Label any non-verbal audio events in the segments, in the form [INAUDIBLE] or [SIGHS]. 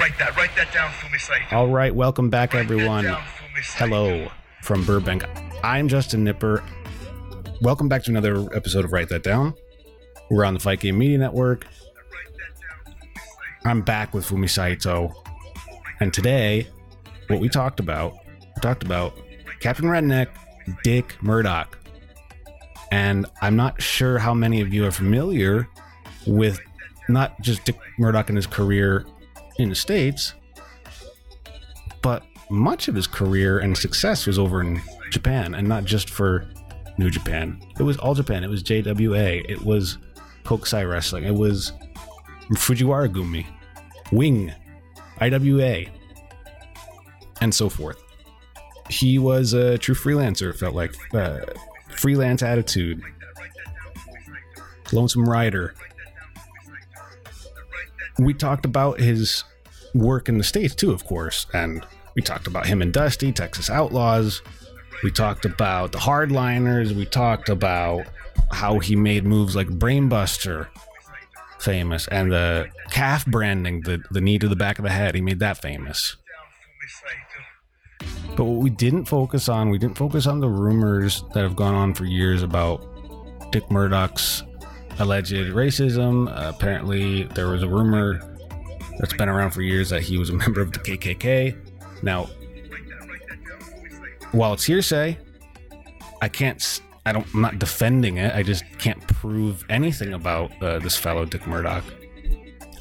Write that, write that down for me. All right, welcome back, Write everyone. me, Hello from Burbank. I'm Justin Nipper. Welcome back to another episode of Write That Down. We're on the Fight Game Media Network. I'm back with Fumi Saito. And today, what we talked about, we talked about Captain Redneck, Dick Murdoch. And I'm not sure how many of you are familiar with not just Dick Murdoch and his career in the States, but much of his career and success was over in Japan and not just for New Japan. It was All Japan, it was JWA, it was Kokusai Wrestling, it was Fujiwara Gumi, Wing, IWA, and so forth. He was a true freelancer, felt like. Uh, freelance attitude, Lonesome Rider. We talked about his work in the States too, of course, and we talked about him and Dusty, Texas Outlaws. We talked about the hardliners. We talked about how he made moves like Brainbuster famous and the calf branding, the, the knee to the back of the head. He made that famous. But what we didn't focus on, we didn't focus on the rumors that have gone on for years about Dick Murdoch's alleged racism. Uh, apparently, there was a rumor that's been around for years that he was a [LAUGHS] member of the KKK. Now, while it's hearsay, I can't. I don't. I'm not defending it. I just can't prove anything about uh, this fellow Dick Murdoch.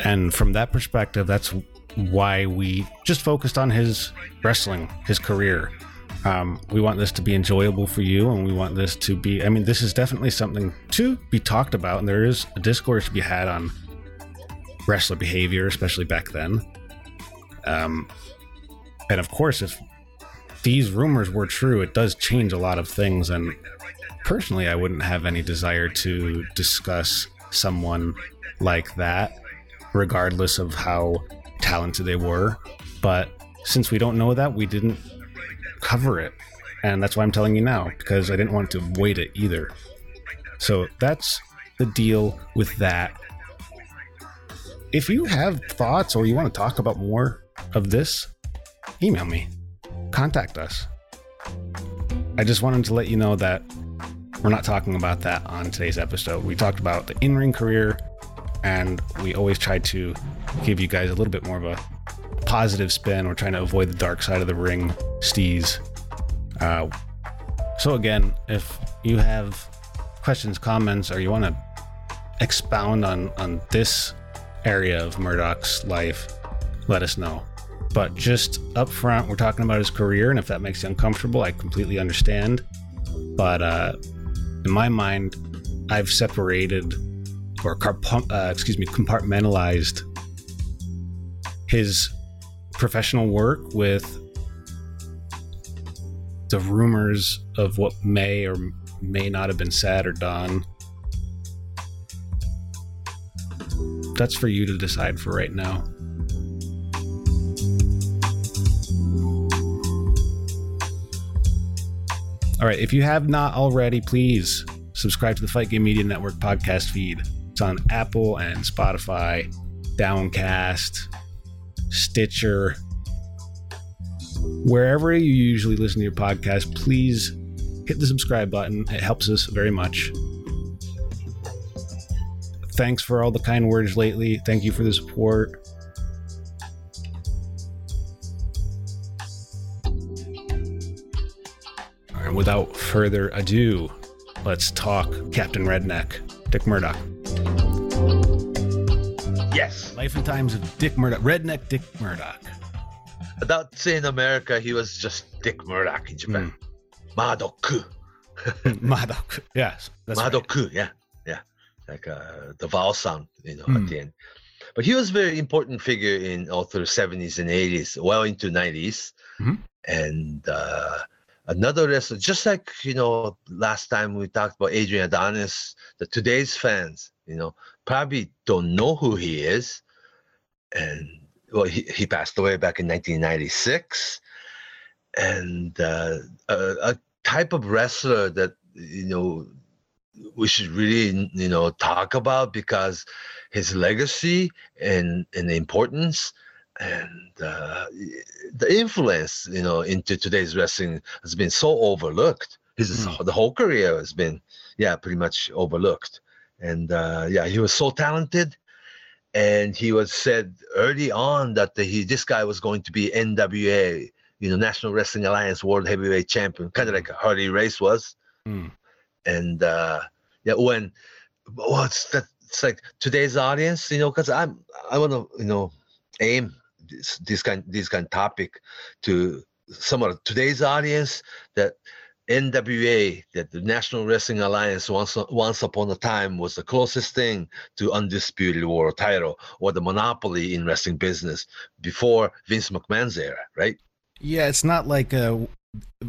And from that perspective, that's why we just focused on his wrestling, his career. Um, we want this to be enjoyable for you, and we want this to be. I mean, this is definitely something to be talked about, and there is a discourse to be had on wrestler behavior, especially back then. Um, and of course, if these rumors were true, it does change a lot of things. And personally, I wouldn't have any desire to discuss someone like that, regardless of how talented they were. But since we don't know that, we didn't cover it. And that's why I'm telling you now, because I didn't want to avoid it either. So that's the deal with that. If you have thoughts or you want to talk about more of this, email me, contact us. I just wanted to let you know that we're not talking about that on today's episode. We talked about the in ring career, and we always try to give you guys a little bit more of a positive spin. We're trying to avoid the dark side of the ring, steez. Uh, so, again, if you have questions, comments, or you want to expound on, on this area of Murdoch's life, let us know. But just up front, we're talking about his career, and if that makes you uncomfortable, I completely understand. But uh, in my mind, I've separated or uh, excuse me, compartmentalized his professional work with the rumors of what may or may not have been said or done. That's for you to decide for right now. All right, if you have not already, please subscribe to the Fight Game Media Network podcast feed. It's on Apple and Spotify, Downcast, Stitcher, wherever you usually listen to your podcast. Please hit the subscribe button. It helps us very much. Thanks for all the kind words lately. Thank you for the support. And without further ado, let's talk Captain Redneck, Dick Murdoch. Yes. Life and Times of Dick Murdoch, Redneck Dick Murdoch. That's in America, he was just Dick Murdoch in Japan. Madoku. [LAUGHS] Murdoch. Yes, that's right. Madoku, yeah. Yeah. Like uh, the vowel sound, you know, Hmm. at the end. but he was a very important figure in all through 70s and 80s, well into 90s. Mhm. And uh, another wrestler, just like you know, last time we talked about Adrian Adonis, the today's fans, you know, probably don't know who he is. And well, he, he passed away back in 1996. And uh, a, a type of wrestler that you know we should really you know talk about because his legacy and and the importance and uh, the influence you know into today's wrestling has been so overlooked his Hmm. the whole career has been yeah pretty much overlooked and uh, yeah he was so talented. And he was said early on that the, he this guy was going to be NWA you know National Wrestling Alliance World Heavyweight Champion kind of like Harley Race was. Mm. and uh yeah when well it's that it's like today's audience you know because i'm i want to you know aim this this kind this kind of topic to some of today's audience that NWA, that the National Wrestling Alliance, once once upon a time was the closest thing to undisputed world title or the monopoly in wrestling business before Vince McMahon's era, right? Yeah, it's not like uh,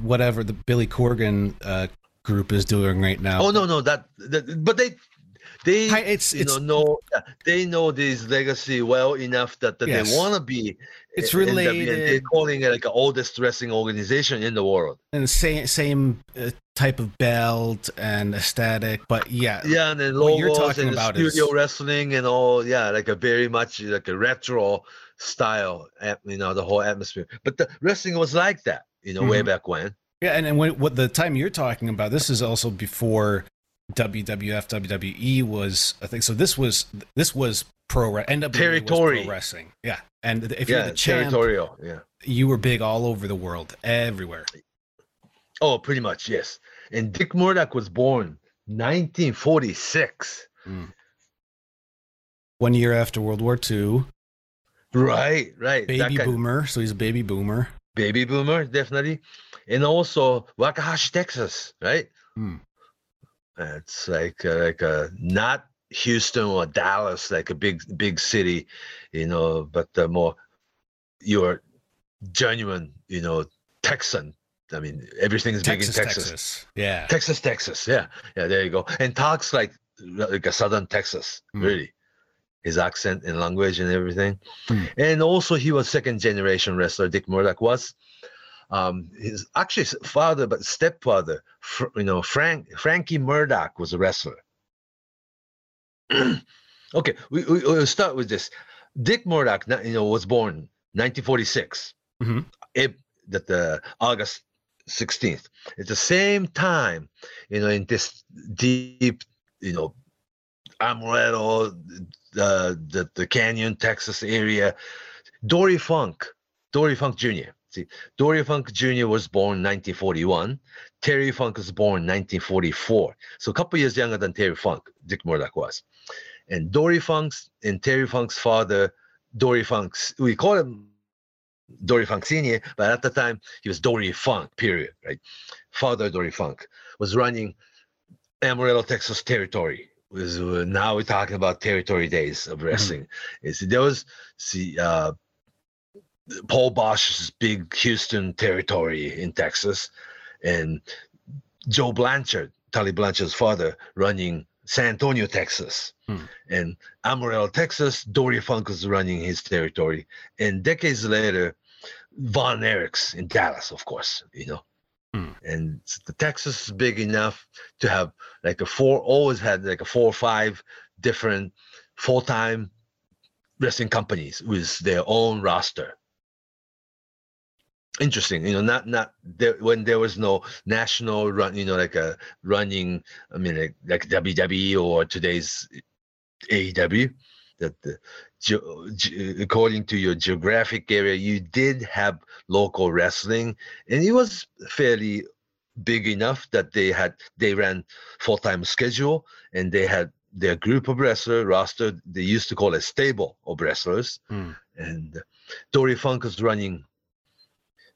whatever the Billy Corgan uh, group is doing right now. Oh no, no, that, that but they they Hi, it's you it's know know they know this legacy well enough that, that Yes. they want to be It's and they're calling it like the oldest wrestling organization in the world and same same uh, type of belt and aesthetic, but yeah, yeah and then What you're talking and about studio is- wrestling and all yeah like a very much like a retro style at- you know the whole atmosphere but the wrestling was like that you know way Mhm. back when Yeah, and, and when, what the time you're talking about, this is also before WWF, WWE was I think so. This was this was pro NWA was Territory. pro wrestling. Yeah, and if yeah you're the champ, territorial yeah you were big all over the world, everywhere. oh pretty much yes and dick murdoch was born 1946 One year after World War II, right right baby kind- boomer. So he's a baby boomer. baby boomer definitely and also Waxahachie texas right Hmm. It's like uh, like a not houston or dallas like a big big city you know but the more you're genuine you know texan. I mean everything's big in Texas, texas. Texas. Yeah. texas texas. Yeah. Yeah there you go. And talks like like a southern texas Hmm. really. His accent and language and everything. Hmm. and also he was second generation wrestler. Dick murdoch was um his actually his father but stepfather Fr- you know frank frankie murdoch was a wrestler. [CLEARS THROAT] Okay we, we, we'll start with this. Dick murdoch you know was born 1946 Mhm. Ap- that the august 16th at the same time you know in this deep you know Amarillo the the, the canyon texas area dory funk dory funk jr see dory funk jr was born 1941 terry funk was born 1944 so a couple years younger than terry funk dick murdoch was. And dory funk's and terry funk's father dory funk's we call him dory funk senior but at the time he was dory funk period right? Father dory funk was running amarillo texas territory. Was uh, now we're talking about territory days of wrestling. Is there was see uh paul Boesch's big houston territory in texas and joe blanchard tully blanchard's father running san antonio texas Hmm. and amarillo texas dory funk was running his territory and decades later von erichs in dallas of course you know Hmm. and the texas is big enough to have like a four always had like a four or five different full-time wrestling companies with their own roster interesting you know not not there when there was no national run you know like a running i mean like, like wwe or today's aew that the ge- ge- according to your geographic area you did have local wrestling and it was fairly big enough that they had they ran full-time schedule and they had their group of wrestler roster they used to call it stable of wrestlers Hmm. and dory funk was running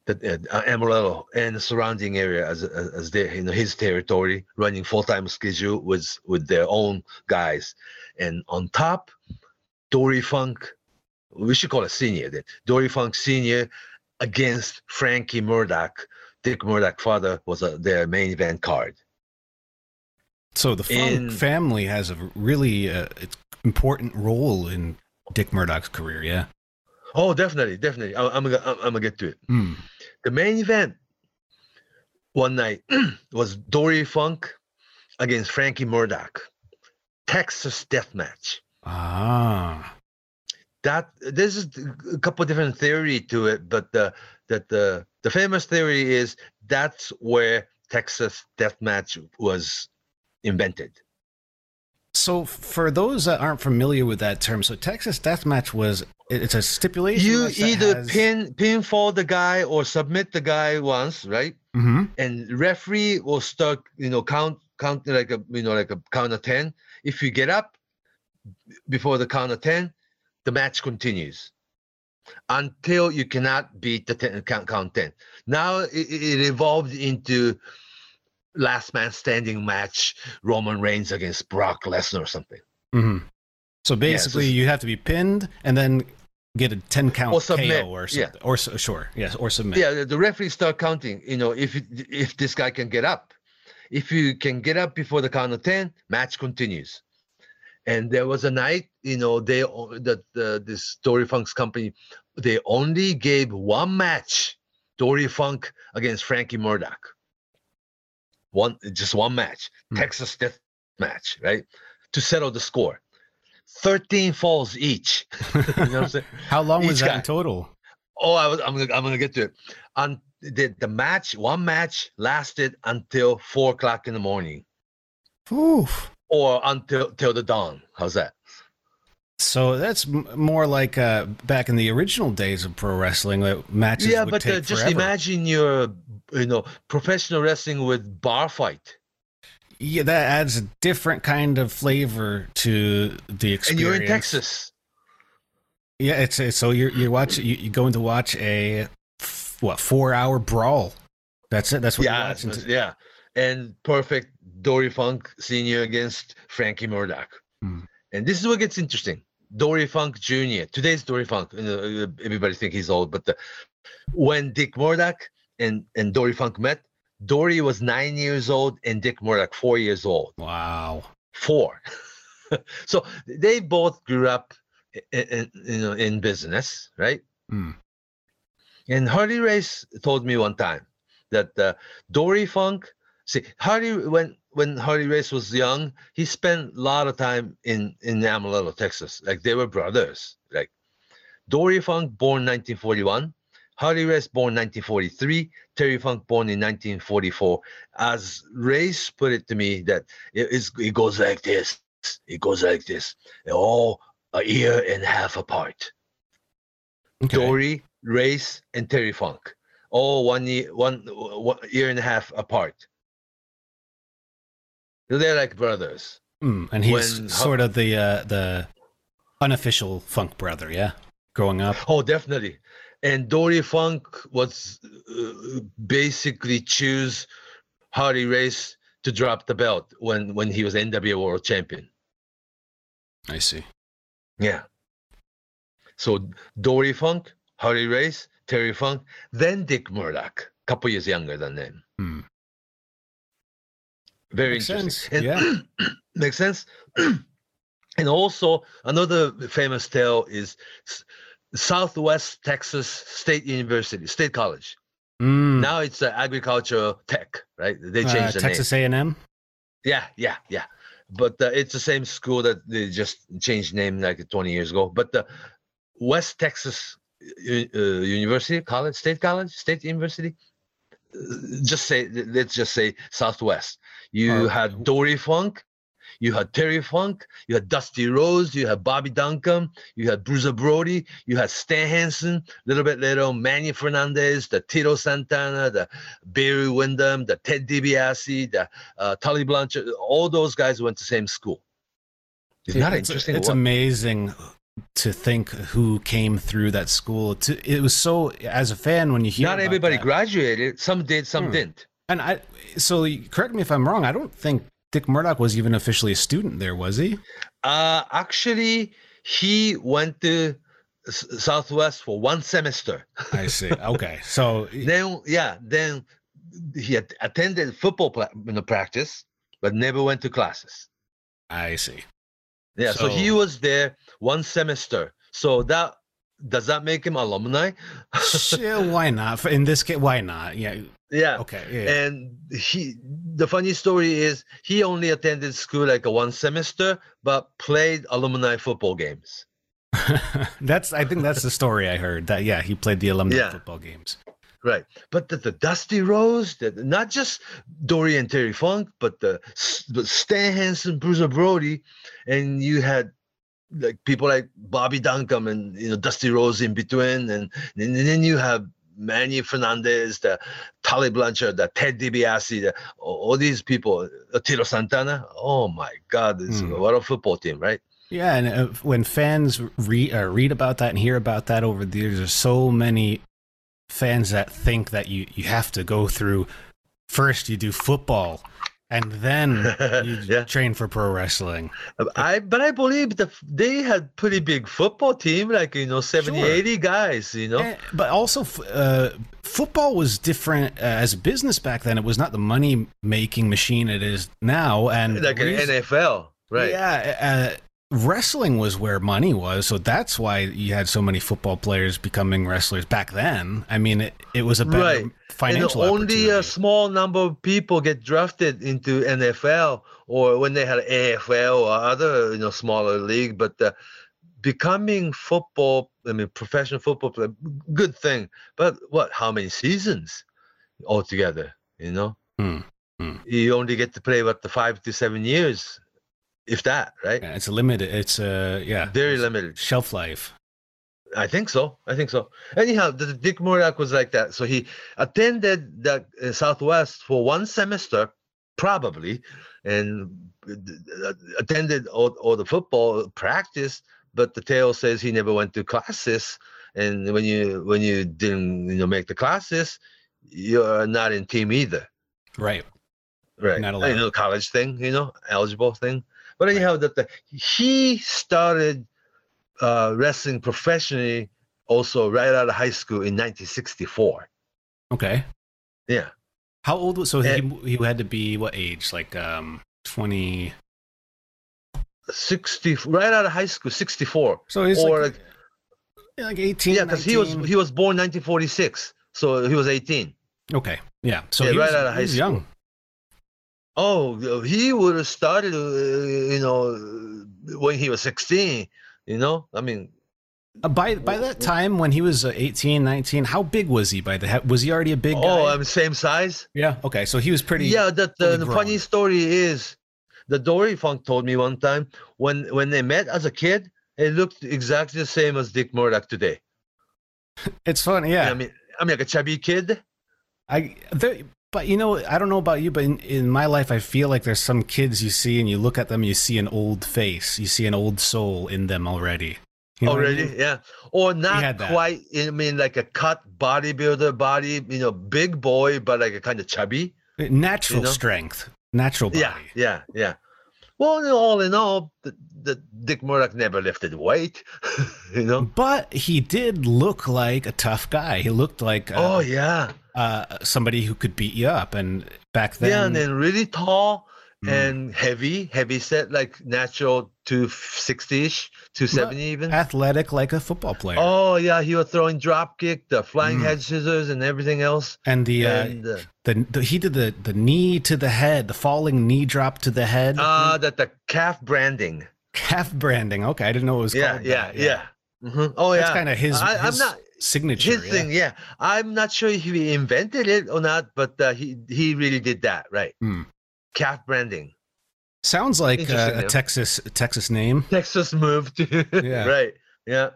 the uh, amarillo and the surrounding area as as, their you know his territory running full-time schedule with with their own guys and on top Dory Funk, we should call it senior then. Dory Funk Senior against Frankie Murdoch. Dick Murdoch father was a, their main event card. So the Funk In- family has a really uh, important role in Dick Murdoch's career. Yeah. Oh, definitely, definitely. I, I'm gonna, I'm gonna get to it. Hmm. The main event one night [CLEARS THROAT] was Dory Funk against Frankie Murdoch, Texas Death Match. Ah. That this is a couple different theory to it, but the that the the famous theory is that's where Texas Death Match was invented. So for those that aren't familiar with that term, so Texas Deathmatch was it's a stipulation. You either has- pin pinfall the guy or submit the guy once, right? Mhm. and referee will start you know count count like a you know like a count of 10 if you get up before the count of 10 the match continues until you cannot beat the 10 count, count 10 now it, it evolved into last man standing match roman reigns against brock lesnar or something Mhm. So basically, it's- you have to be pinned and then get a ten count Or submit, KO or yeah. something. Or so, sure, yes, or submit. yeah the- referee start counting you know if if this guy can get up if you can get up before the count of 10 match continues and there was a night you know they that the this dory funk's company they only gave one match dory funk against frankie murdoch one just one match Hmm. texas death match right to settle the score 13 falls each [LAUGHS] you know what i'm saying How long was that guy. in total? Oh, I was, I'm gonna I'm gonna get to it. On the the match, one match lasted until four o'clock in the morning, Oof. or until till the dawn. How's that? So that's m- more like uh, back in the original days of pro wrestling. Like matches yeah, but uh, just imagine you're you know professional wrestling with bar fight, Yeah, that adds a different kind of flavor to the experience. and you're in Texas. Yeah, it's, it's so you're you're watching you, you're going to watch a what four hour brawl. That's it. That's what Yeah, it's- yeah, and perfect Dory Funk Senior against Frankie Murdoch, Hmm. and this is what gets interesting. Dory Funk Jr. Today's Dory Funk. You know, everybody think he's old, but the, when Dick Murdoch and and Dory Funk met, Dory was nine years old and Dick Murdoch four years old. Wow. Four. [LAUGHS] so they both grew up in, in you know in business, right? Hmm. And Harley Race told me one time that uh, Dory Funk, see, Harley when when Harley Race was young, he spent a lot of time in in Amarillo, Texas. Like they were brothers. Like Dory Funk, born 1941. Harley Race, born 1943. Terry Funk, born in 1944. As Race put it to me, that it, it goes like this. It goes like this. They're all a year and a half apart. Okay. Dory, Race, and Terry Funk, all one year, one, one year and a half apart. They're like brothers. Hmm, And he's when- sort of the uh, the unofficial funk brother. Yeah, growing up. Oh, definitely. And Dory Funk was uh, basically choose Harley Race to drop the belt when when he was NWA World Champion. I see. Yeah. So Dory Funk, Harley Race, Terry Funk, then Dick Murdoch, couple years younger than them. Hmm. Very Makes interesting. sense, And- [CLEARS THROAT] makes sense. [CLEARS THROAT] and also another famous tale is Southwest Texas State University, State College. Mm. Now it's uh, agricultural tech, right? They Uh, changed the Texas name. A and M. Yeah, yeah, yeah. But uh, it's the same school that they just changed name like 20 years ago. But the West Texas uh, University College, State College, State University. uh, Just say, let's just say Southwest. You had Dory Funk, you had Terry Funk, you had Dusty Rhodes, you had Bobby Duncum, you had Bruiser Brody, you had Stan Hansen, a little bit later, Manny Fernandez, the Tito Santana, the Barry Windham, the Ted DiBiase, the uh, Tully Blanchard, all those guys went to the same school. Isn't that it's, interesting? It's amazing to think who came through that school. To, it was so as a fan when you hear Not everybody that- graduated. Some did, some Hmm. didn't. And I so correct me if I'm wrong. I don't think Dick Murdoch was even officially a student there, was he? Uh, actually, he went to Southwest for one semester. I see. Okay, [LAUGHS] so Then, yeah, then he at- attended football pla- you know, practice, but never went to classes. I see. Yeah, so, he was there one semester. So that does that make him alumni? [LAUGHS] yeah, why not? In this case, why not? Yeah. Yeah. Okay. Yeah. And he, the funny story is, he only attended school like a one semester, but played alumni football games. [LAUGHS] that's. I think that's the story I heard. That yeah, he played the alumni Yeah. football games. Right. But the, the Dusty Rhodes, the, not just Dory and Terry Funk, but the, the Stan Hansen, Bruiser Brody, and you had like people like Bobby Duncum and you know Dusty Rhodes in between, and, and then you have Manny Fernandez, the Tully Blanchard, the Ted DiBiase, the, all these people, uh, Tito Santana. Oh my God, it's, Hmm. what a football team, right? Yeah, and uh, when fans read uh, read about that and hear about that over the years, there's so many fans that think that you you have to go through first you do football and then [LAUGHS] you Yeah. train for pro wrestling. I but I believe that they had pretty big football team, like you know 70, Sure. 80 guys, you know. Eh, But also, uh, football was different uh, as a business back then. It was not the money making machine it is now. And like an NFL, right? Yeah, uh, wrestling was where money was, so that's why you had so many football players becoming wrestlers back then. I mean, it, it was a better Right. And financial only a small number of people get drafted into NFL or when they had AFL or other you know smaller league. But uh, becoming football, I mean, professional football player, good thing. But what? How many seasons altogether? You know, Hmm, hmm. you only get to play what the five to seven years, if that, right? Yeah, it's a limited. It's uh, yeah, Very limited. shelf life. I think so. I think so. Anyhow, the, Dick Murdoch was like that. So he attended the uh, Southwest for one semester, probably, and uh, attended all, all the football practice. But the tale says he never went to classes. And when you when you didn't you know make the classes, you're not in team either. Right. Right. Not You allowed. know, college thing, you know, eligible thing. But anyhow, that the he started uh, wrestling professionally also right out of high school in 1964. Okay. Yeah. How old was so Eh. he? He had to be what age? Like um, twenty. 60 right out of high school 64 So he's or like, like, like eighteen. yeah because he was he was born 1946 so he was 18 Okay. Yeah. So Yeah, he right was, out of high school. young. Oh he would have started uh, you know when he was 16 you know i mean Uh, by by that time when he was uh, 18, 19, how big was he by the he- was he already a big guy? oh i'm same size yeah. Okay. So he was pretty yeah the, fully the, the funny story is the dory funk told me one time when when they met as a kid it looked exactly the same as dick murdoch today [LAUGHS] It's funny, yeah. i mean i'm like a chubby kid I there, but you know, I don't know about you, but in, in my life, I feel like there's some kids you see and you look at them, you see an old face, you see an old soul in them already. You know what I already mean? yeah or not quite i mean like a cut bodybuilder body you know big boy but like a kind of chubby Natural You know? strength, natural body. yeah yeah yeah well all in all the, the dick murdoch never lifted weight [LAUGHS] you know But he did look like a tough guy. He looked like uh, oh yeah uh, somebody who could beat you up. And back then, yeah and then really tall Mm. and heavy heavy set like natural 260ish 270 even athletic like a football player. oh yeah he was throwing drop kick the flying Mm. head scissors and everything else and the, uh, and uh, the the he did the the knee to the head, the falling knee drop to the head. uh that the calf branding calf branding. Okay, I didn't know it was yeah, called yeah, that. yeah, Mhm. Oh yeah. That's yeah, kind of his, I- I'm not- signature. his yeah. thing. Yeah, I'm not sure if he invented it or not, but uh, he he really did that, right? Hmm. Calf branding. Sounds like uh, a. Texas a Texas name. Texas moved. [LAUGHS] Yeah. right. Yeah.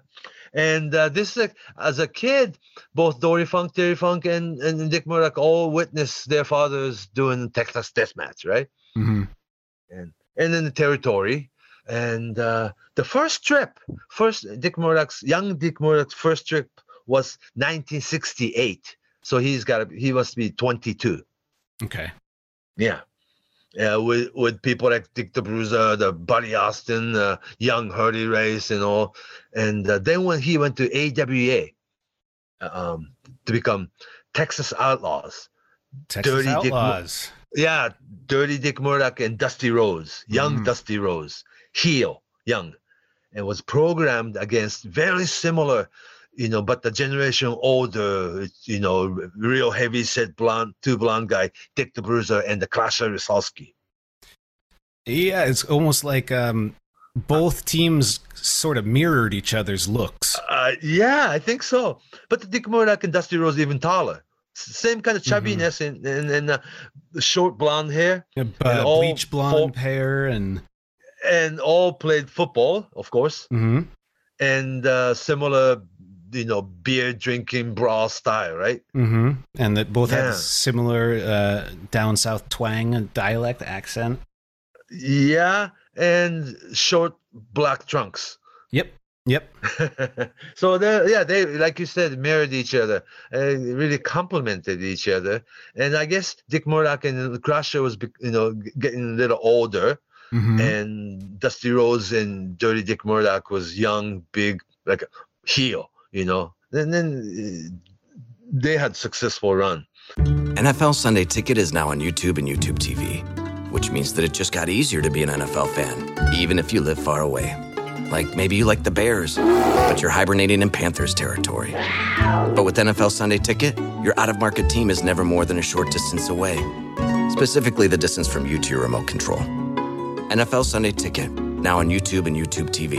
And uh, this is as a kid, both Dory Funk, Terry Funk, and, and Dick Murdoch all witnessed their fathers doing Texas Death Match, right? hmm and and in the territory. And uh, the first trip, first Dick Murdoch's young Dick Murdoch's first trip was 1968. So he's got to, he must be 22. Okay. Yeah. Yeah, with with people like Dick the Bruiser, the Buddy Austin, uh, young Harley Race, and all. And uh, then when he went to AWA um, to become Texas Outlaws, Texas Dirty Dick Outlaws. yeah, Dirty Dick Murdoch and Dusty Rhodes, young Mhm. Dusty Rhodes, heel, young, and was programmed against very similar, you know, but the generation older, you know, real heavy set blonde, two blonde guy, Dick the Bruiser and the Crusher Lisowski. Yeah, it's almost like um, both teams sort of mirrored each other's looks. Uh, yeah, I think so. But the Dick Murdoch and Dusty Rhodes even taller. Same kind of Mm-hmm. chubbiness and and, and uh, the short blonde hair, Uh, all bleach blonde hair and and all played football, of course. Mhm. and uh, similar, you know, beer drinking brawl style, right? hmm and that both Yeah. have similar uh, down south twang and dialect accent. Yeah, and short black trunks. Yep, yep. [LAUGHS] so they, yeah, they like you said, mirrored each other, uh, really complemented each other. And I guess Dick Murdoch and Crusher was, you know, getting a little older, Mhm. and Dusty Rhodes and Dirty Dick Murdoch was young, big, like a heel, you know. And then uh, they had successful run. NFL Sunday Ticket is now on YouTube and YouTube TV, which means that it just got easier to be an NFL fan, even if you live far away. Like maybe you like the Bears, but you're hibernating in Panthers territory. But with NFL Sunday Ticket, your out of market team is never more than a short distance away, specifically the distance from you to your remote control. NFL Sunday Ticket, now on YouTube and YouTube TV.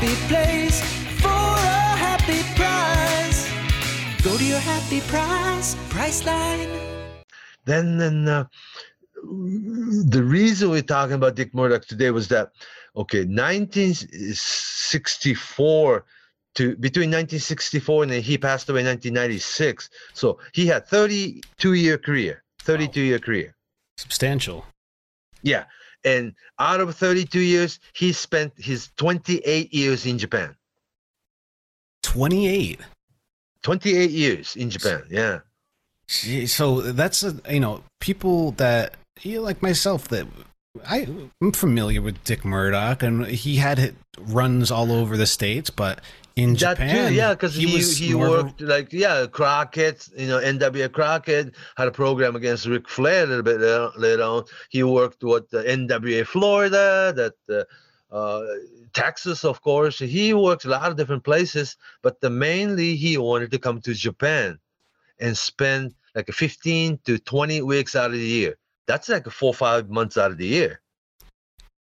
happy place for a happy price. Go to your happy price, Priceline. then then uh, the reason we're talking about Dick Murdoch today was that okay 1964 to between 1964 and then he passed away in 1996 so he had 32 year career 32 year career Substantial. yeah and out of 32 years he spent his 28 years in Japan 28. 28 years in Japan yeah So that's a you know people that you know, like myself that I I'm familiar with Dick Murdoch and he had runs all over the states, but in that Japan, too, yeah, because he he, more of a- worked like yeah, Crockett, you know, NWA Crockett had a program against Ric Flair a little bit later, later on. He worked with the NWA Florida, that uh, uh, Texas, of course. He worked a lot of different places, but the mainly he wanted to come to Japan and spend like 15 to 20 weeks out of the year. That's like four or five months out of the year.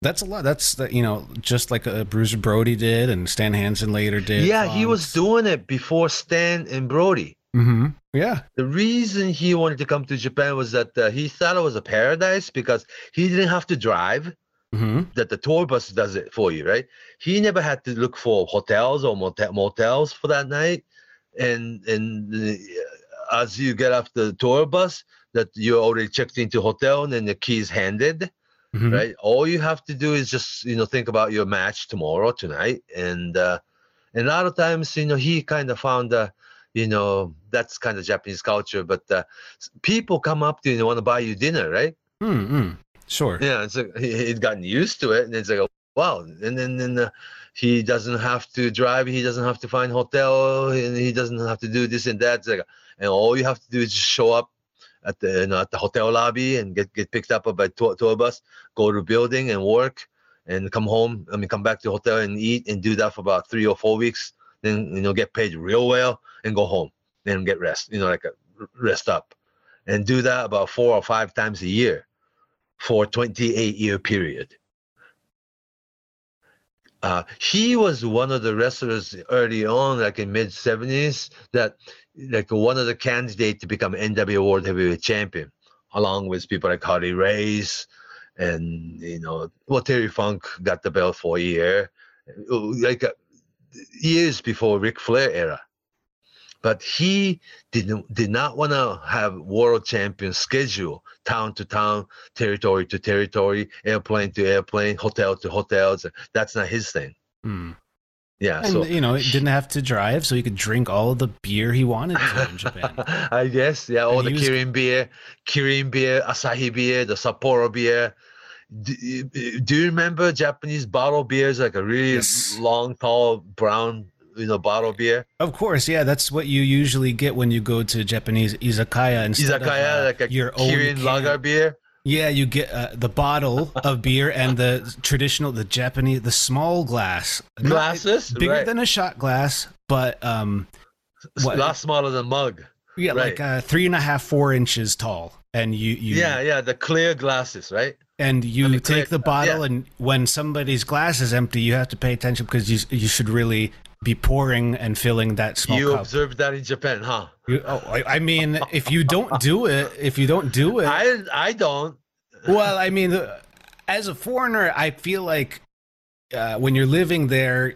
That's a lot. That's the, you know just like a Bruiser Brody did and Stan Hansen later did. yeah, he was doing it before Stan and Brody. Mm-hmm. Yeah. The reason he wanted to come to Japan was that uh, he thought it was a paradise because he didn't have to drive. Mm-hmm. That the tour bus does it for you, right? He never had to look for hotels or motel, motels for that night. And and uh, as you get off the tour bus, that you're already checked into hotel and then the keys handed, Mhm. right? All you have to do is just you know think about your match tomorrow, tonight, and uh, and a lot of times you know he kind of found uh, you know that's kind of Japanese culture, but uh, people come up to you and want to buy you dinner, right? Mm-hmm. Sure. Yeah, it's like he, he'd gotten used to it, and it's like, wow. And then then uh, he doesn't have to drive, he doesn't have to find hotel, and he doesn't have to do this and that. Like, and all you have to do is just show up at the you know, at the hotel lobby and get get picked up by tour, tour bus, go to building and work, and come home. I mean, come back to the hotel and eat and do that for about three or four weeks. Then you know get paid real well and go home. and get rest. You know, like a rest up, and do that about four or five times a year for 28 year period. Uh, he was one of the wrestlers early on, like in mid 70s, that like one of the candidates to become NWA World Heavyweight Champion, along with people like Harley Race and you know, well, Terry Funk got the belt for a year, like uh, years before Ric Flair era. But he didn't did not want to have world champion schedule town to town, territory to territory, airplane to airplane, hotel to hotels. That's not his thing. Hmm. Yeah, And so you know, it didn't have to drive, so he could drink all the beer he wanted in Japan. [LAUGHS] I guess, yeah, all And the he was- Kirin beer, Kirin beer, Asahi beer, the Sapporo beer. Do, do you remember Japanese bottle beers, like a really Yes. long, tall, brown, you know, bottle beer? Of course, yeah, that's what you usually get when you go to Japanese izakaya instead Izakaya, of uh, like a your own Kirin can. lager beer. Yeah, you get uh, the bottle of beer and the traditional, the Japanese, the small glass Not- Glasses, bigger right. than a shot glass, but um, What? lot smaller than mug. Yeah, Right. like uh, three and a half, four inches tall, and you, you Yeah, yeah, the clear glasses, right? and you And the take the bottle, yeah. and when somebody's glass is empty, you have to pay attention because you you should really be pouring and filling that small you cup. observed that in Japan, huh? You- oh, I, I mean, if you don't do it, if you don't do it, I I don't. well, I mean, as a foreigner, I feel like uh, when you're living there,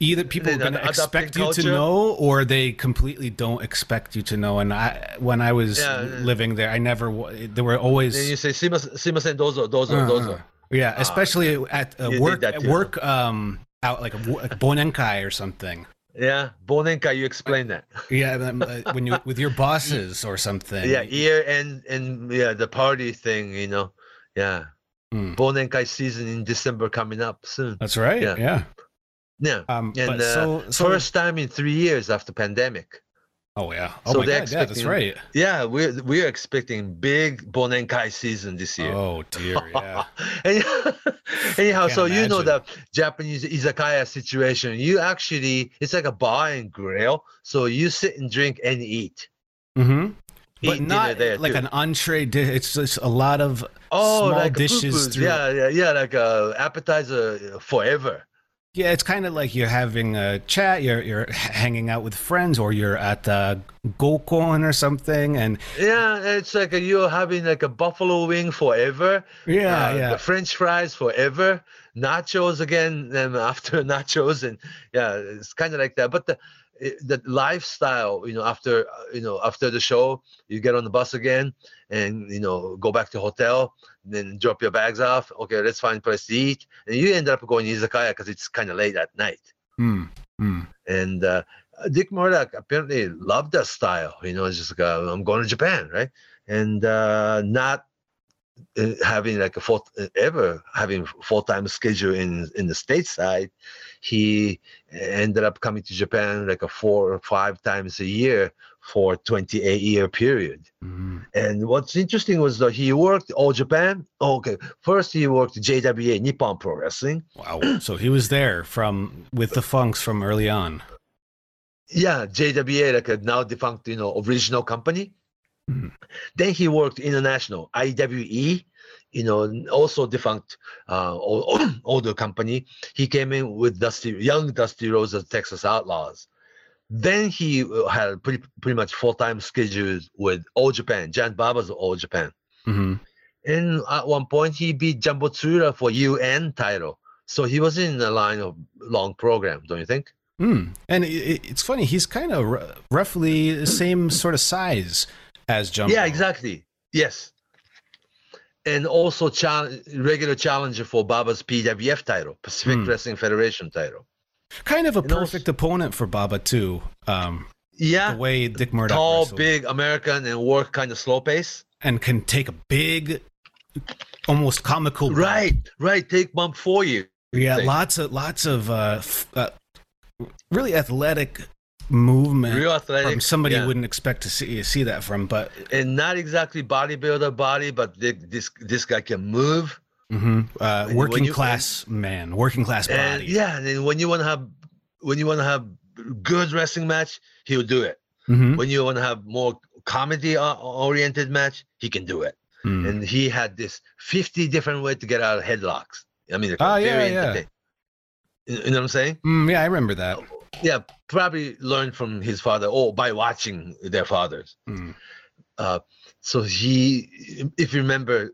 either people are going to expect you to know, or they completely don't expect you to know. And I, when I was Yeah. living there, I never. There were always. Then you say, "Simasen, dozo, dozo, Uh, dozo." uh, yeah, especially at uh, work. At work, um, out like a like bonenkai or something. Yeah, bonenka. You explain that. Yeah, uh, when you with your bosses or something. Yeah, year and and yeah, the party thing. You know, yeah. Hmm. Bonenkai season in December coming up soon. that's right. Yeah. Yeah. Yeah, Um, and but uh, so, so first time in three years after pandemic. Oh yeah. Oh so my god. Yeah, that's right. Yeah, we're we're expecting big bonenkai season this year. Oh dear. [LAUGHS] Yeah. Any- [LAUGHS] Anyhow, so you know the Japanese izakaya situation. You actually, it's like a bar and grill. So you sit and drink and eat. Mm-hmm. Eat But not there like too. an entree dish. It's just a lot of oh, small like dishes. Through, Yeah, yeah, yeah, like a appetizer forever. Yeah, it's kind of like you're having a chat. You're you're hanging out with friends, or you're at uh, Gokon or something, and Yeah, it's like a, you're having like a buffalo wing forever. yeah, uh, yeah. The French fries forever. Nachos again, and after [LAUGHS] nachos, and yeah, it's kind of like that. But the the lifestyle, you know, after uh, you know after the show, you get on the bus again, and you know go back to hotel, then drop your bags off. Okay, let's find a place to eat, and you end up going izakaya because it's kind of late at night. Hmm, hmm. And uh, Dick Murdoch apparently loved that style. You know, it's just like uh, I'm going to Japan, right? And uh, not uh, having like a full ever having full time schedule in in the stateside. He ended up coming to Japan like a four or five times a year for 28 year period. Mhm. And what's interesting was that he worked all Japan. Oh, okay, first he worked JWA Nippon Pro Wrestling. Wow. So he was there from with the Funks from early on. Yeah, JWA, like a now defunct, you know, original company. Mhm. Then he worked international, IWE, you know, also defunct uh, ol- [CLEARS THROAT] older company. He came in with Dusty, young Dusty Rhodes of Texas Outlaws. Then he uh, had pretty pretty much full time schedules with All Japan, Giant Baba's All Japan. hmm And at one point, he beat Jumbo Tsuruta for UN title. So he was in the line of long program, don't you think? Mm. And it, it- it's funny. He's kind of r- roughly the same sort of size as Jumbo. Yeah, exactly. Yes. And also chal- regular challenger for Baba's PWF title, Pacific Hmm. Wrestling Federation title. Kind of a And perfect opponent for Baba too. Um, Yeah. the way Dick Murdoch Tall, wrestled. big American and work kind of slow pace. and can take a big, almost comical. bump. Right, right. Take bump for you. Yeah, lots of lots of uh, uh, really athletic movement Real athletic. from somebody yeah. you wouldn't expect to see see that from. But And not exactly bodybuilder body, but this this guy can move. Mhm, uh, working you- class man, working class body. yeah, and then when you want to have when you want to have good wrestling match, he'll do it. Mhm. When you want to have more comedy oriented match, he can do it. Mm. and he had this 50 different way to get out of headlocks. I mean, very yeah, yeah. You you know what I'm saying? Mm, yeah, I remember that. Yeah, probably learned from his father or by watching their fathers. Mm. Uh, so he, if you remember,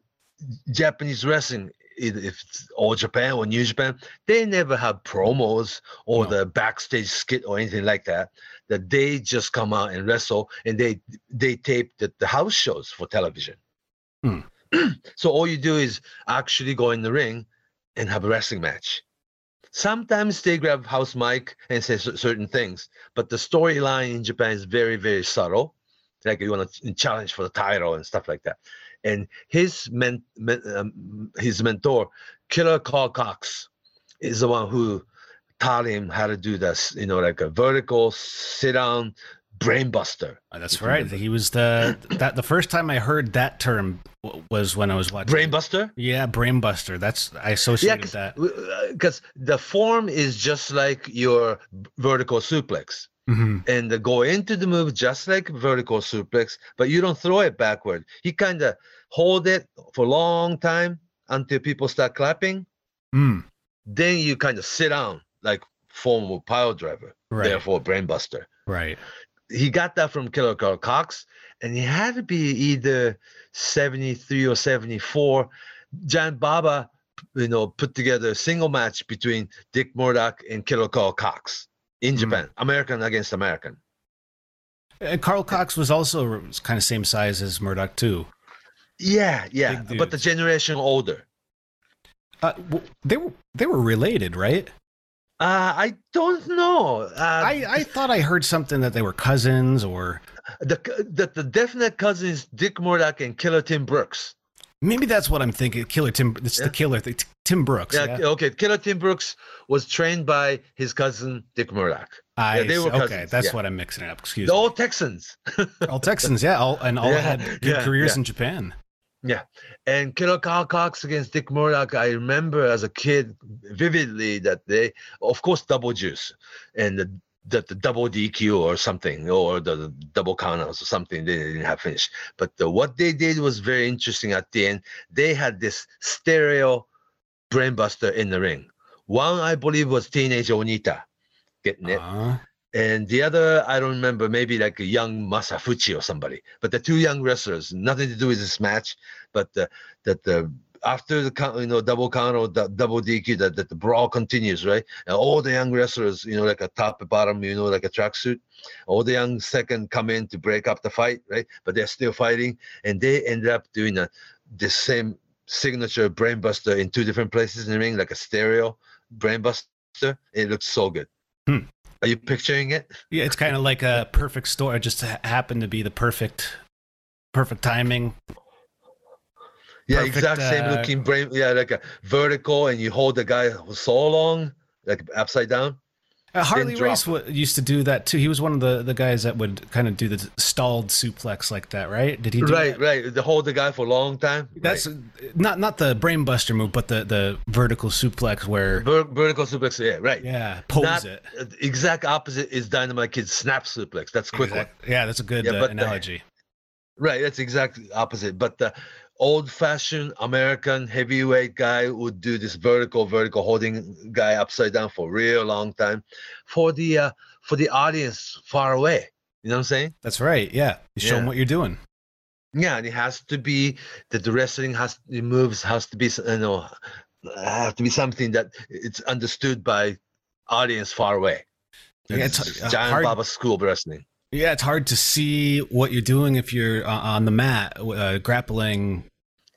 Japanese wrestling, if it's all Japan or New Japan, they never have promos or No. the backstage skit or anything like that. That they just come out and wrestle, and they they tape the, the house shows for television. Hmm. [CLEARS THROAT] so all you do is actually go in the ring and have a wrestling match. Sometimes they grab house mic and say certain things, but the storyline in Japan is very very subtle. Like you want to challenge for the title and stuff like that and his men, men um, his mentor, Killer Karl Kox, is the one who taught him how to do this. You know, like a vertical sit down brainbuster. Uh, That's right. remember. He was the that the first time I heard that term was when I was watching Brainbuster. Yeah, brainbuster. That's I associated Yeah, that. because the form is just like your vertical suplex. Hmm and go into the move just like vertical suplex, but you don't throw it backward. He kind of hold it for a long time until people start clapping. Mm, Then you kind of sit down like form of pile driver, Right. therefore brainbuster. right. He got that from Killer Karl Kox, and he had to be either 73 or 74. Giant Baba, you know, put together a single match between Dick Murdoch and Killer Karl Kox in Hmm. Japan, American against American. Uh, Karl Kox was also kind of same size as Murdoch too. Yeah, yeah, but the generation older. Uh, they were they were related, right? Uh, I don't know. Uh, I, I thought I heard something that they were cousins or the, the the definite cousins Dick Murdoch and Killer Tim Brooks. maybe that's what I'm thinking. Killer Tim. It's Yeah. the killer. thing. Tim Brooks. Yeah, Yeah. okay. Killer Tim Brooks was trained by his cousin Dick Murdoch. I they see. were okay, that's yeah. what I'm mixing up. Excuse The me. old Texans. [LAUGHS] all Texans, yeah, all and all Yeah, had good yeah, careers yeah. in Japan. Yeah. And Killer Karl Kox against Dick Murdoch, I remember as a kid vividly that they, of course, double juice and the, the, the double DQ or something, or the, the double countouts or something they didn't have finished. But the, what they did was very interesting at the end. They had this stereo brainbuster in the ring. One, I believe, was Teenage Onita getting it Uh, and the other I don't remember, maybe like a young Masa Fuchi or somebody. But the two young wrestlers, nothing to do with this match, but the, that the after the count, you know double count or the double DQ, that, that the brawl continues, right? And all the young wrestlers, you know, like a top and bottom, you know, like a tracksuit. All the young second come in to break up the fight, right? But they're still fighting, and they ended up doing a the same signature brainbuster in two different places in the ring, like a stereo brainbuster. It looks so good. Hmm. Are you picturing it? yeah, it's kind of like a perfect story. It just happened to be the perfect, perfect timing. Yeah, Perfect, exact same uh, looking brain. Yeah, like a vertical, and you hold the guy so long, like upside down. Uh, Harley Race w- used to do that too. He was one of the, the guys that would kind of do the stalled suplex like that, right? Did he? Do Right, that? right. The hold the guy for a long time. That's right. not not the brainbuster move, but the the vertical suplex where Ver- vertical suplex. Yeah, right. yeah pose Not it. uh, exact opposite is Dynamite Kid's snap suplex. That's quick one. Exact- Yeah, that's a good Yeah, uh, but the- analogy. Right, that's exact opposite. But the old-fashioned American heavyweight guy would do this vertical, vertical holding guy upside down for a real long time, for the uh, for the audience far away. You know what I'm saying? That's right. Yeah, you show them what you're doing. Yeah, and it has to be that the wrestling has the moves has to be you know have to be something that it's understood by audience far away. Yeah, it's it's, uh, Giant hard- Baba School Wrestling. Yeah, it's hard to see what you're doing if you're uh, on the mat, uh, grappling,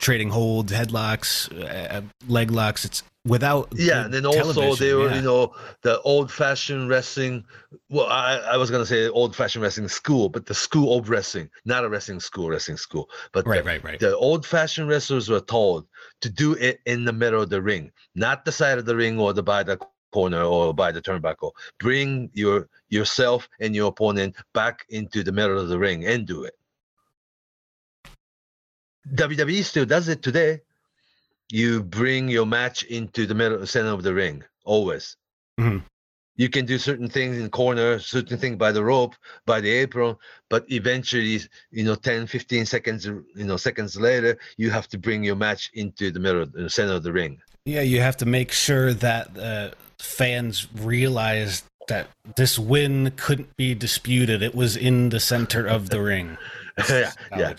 trading holds, headlocks, uh, leg locks. It's without Yeah, and then also they were yeah. you know the old-fashioned wrestling. Well, I, I was gonna say old-fashioned wrestling school, but the school of wrestling, not a wrestling school, wrestling school, but right, the, right, right. the old-fashioned wrestlers were told to do it in the middle of the ring, not the side of the ring or the by the corner or by the turnbuckle. Bring your yourself and your opponent back into the middle of the ring and do it. WWE still does it today. You bring your match into the middle center of the ring always. Mhm. You can do certain things in corner, certain thing by the rope, by the apron, but eventually, you know, 10, 15 seconds, you know, seconds later, you have to bring your match into the middle, the center of the ring. Yeah, you have to make sure that uh, fans realize that this win couldn't be disputed. It was in the center of the ring. [LAUGHS] Yeah, yeah.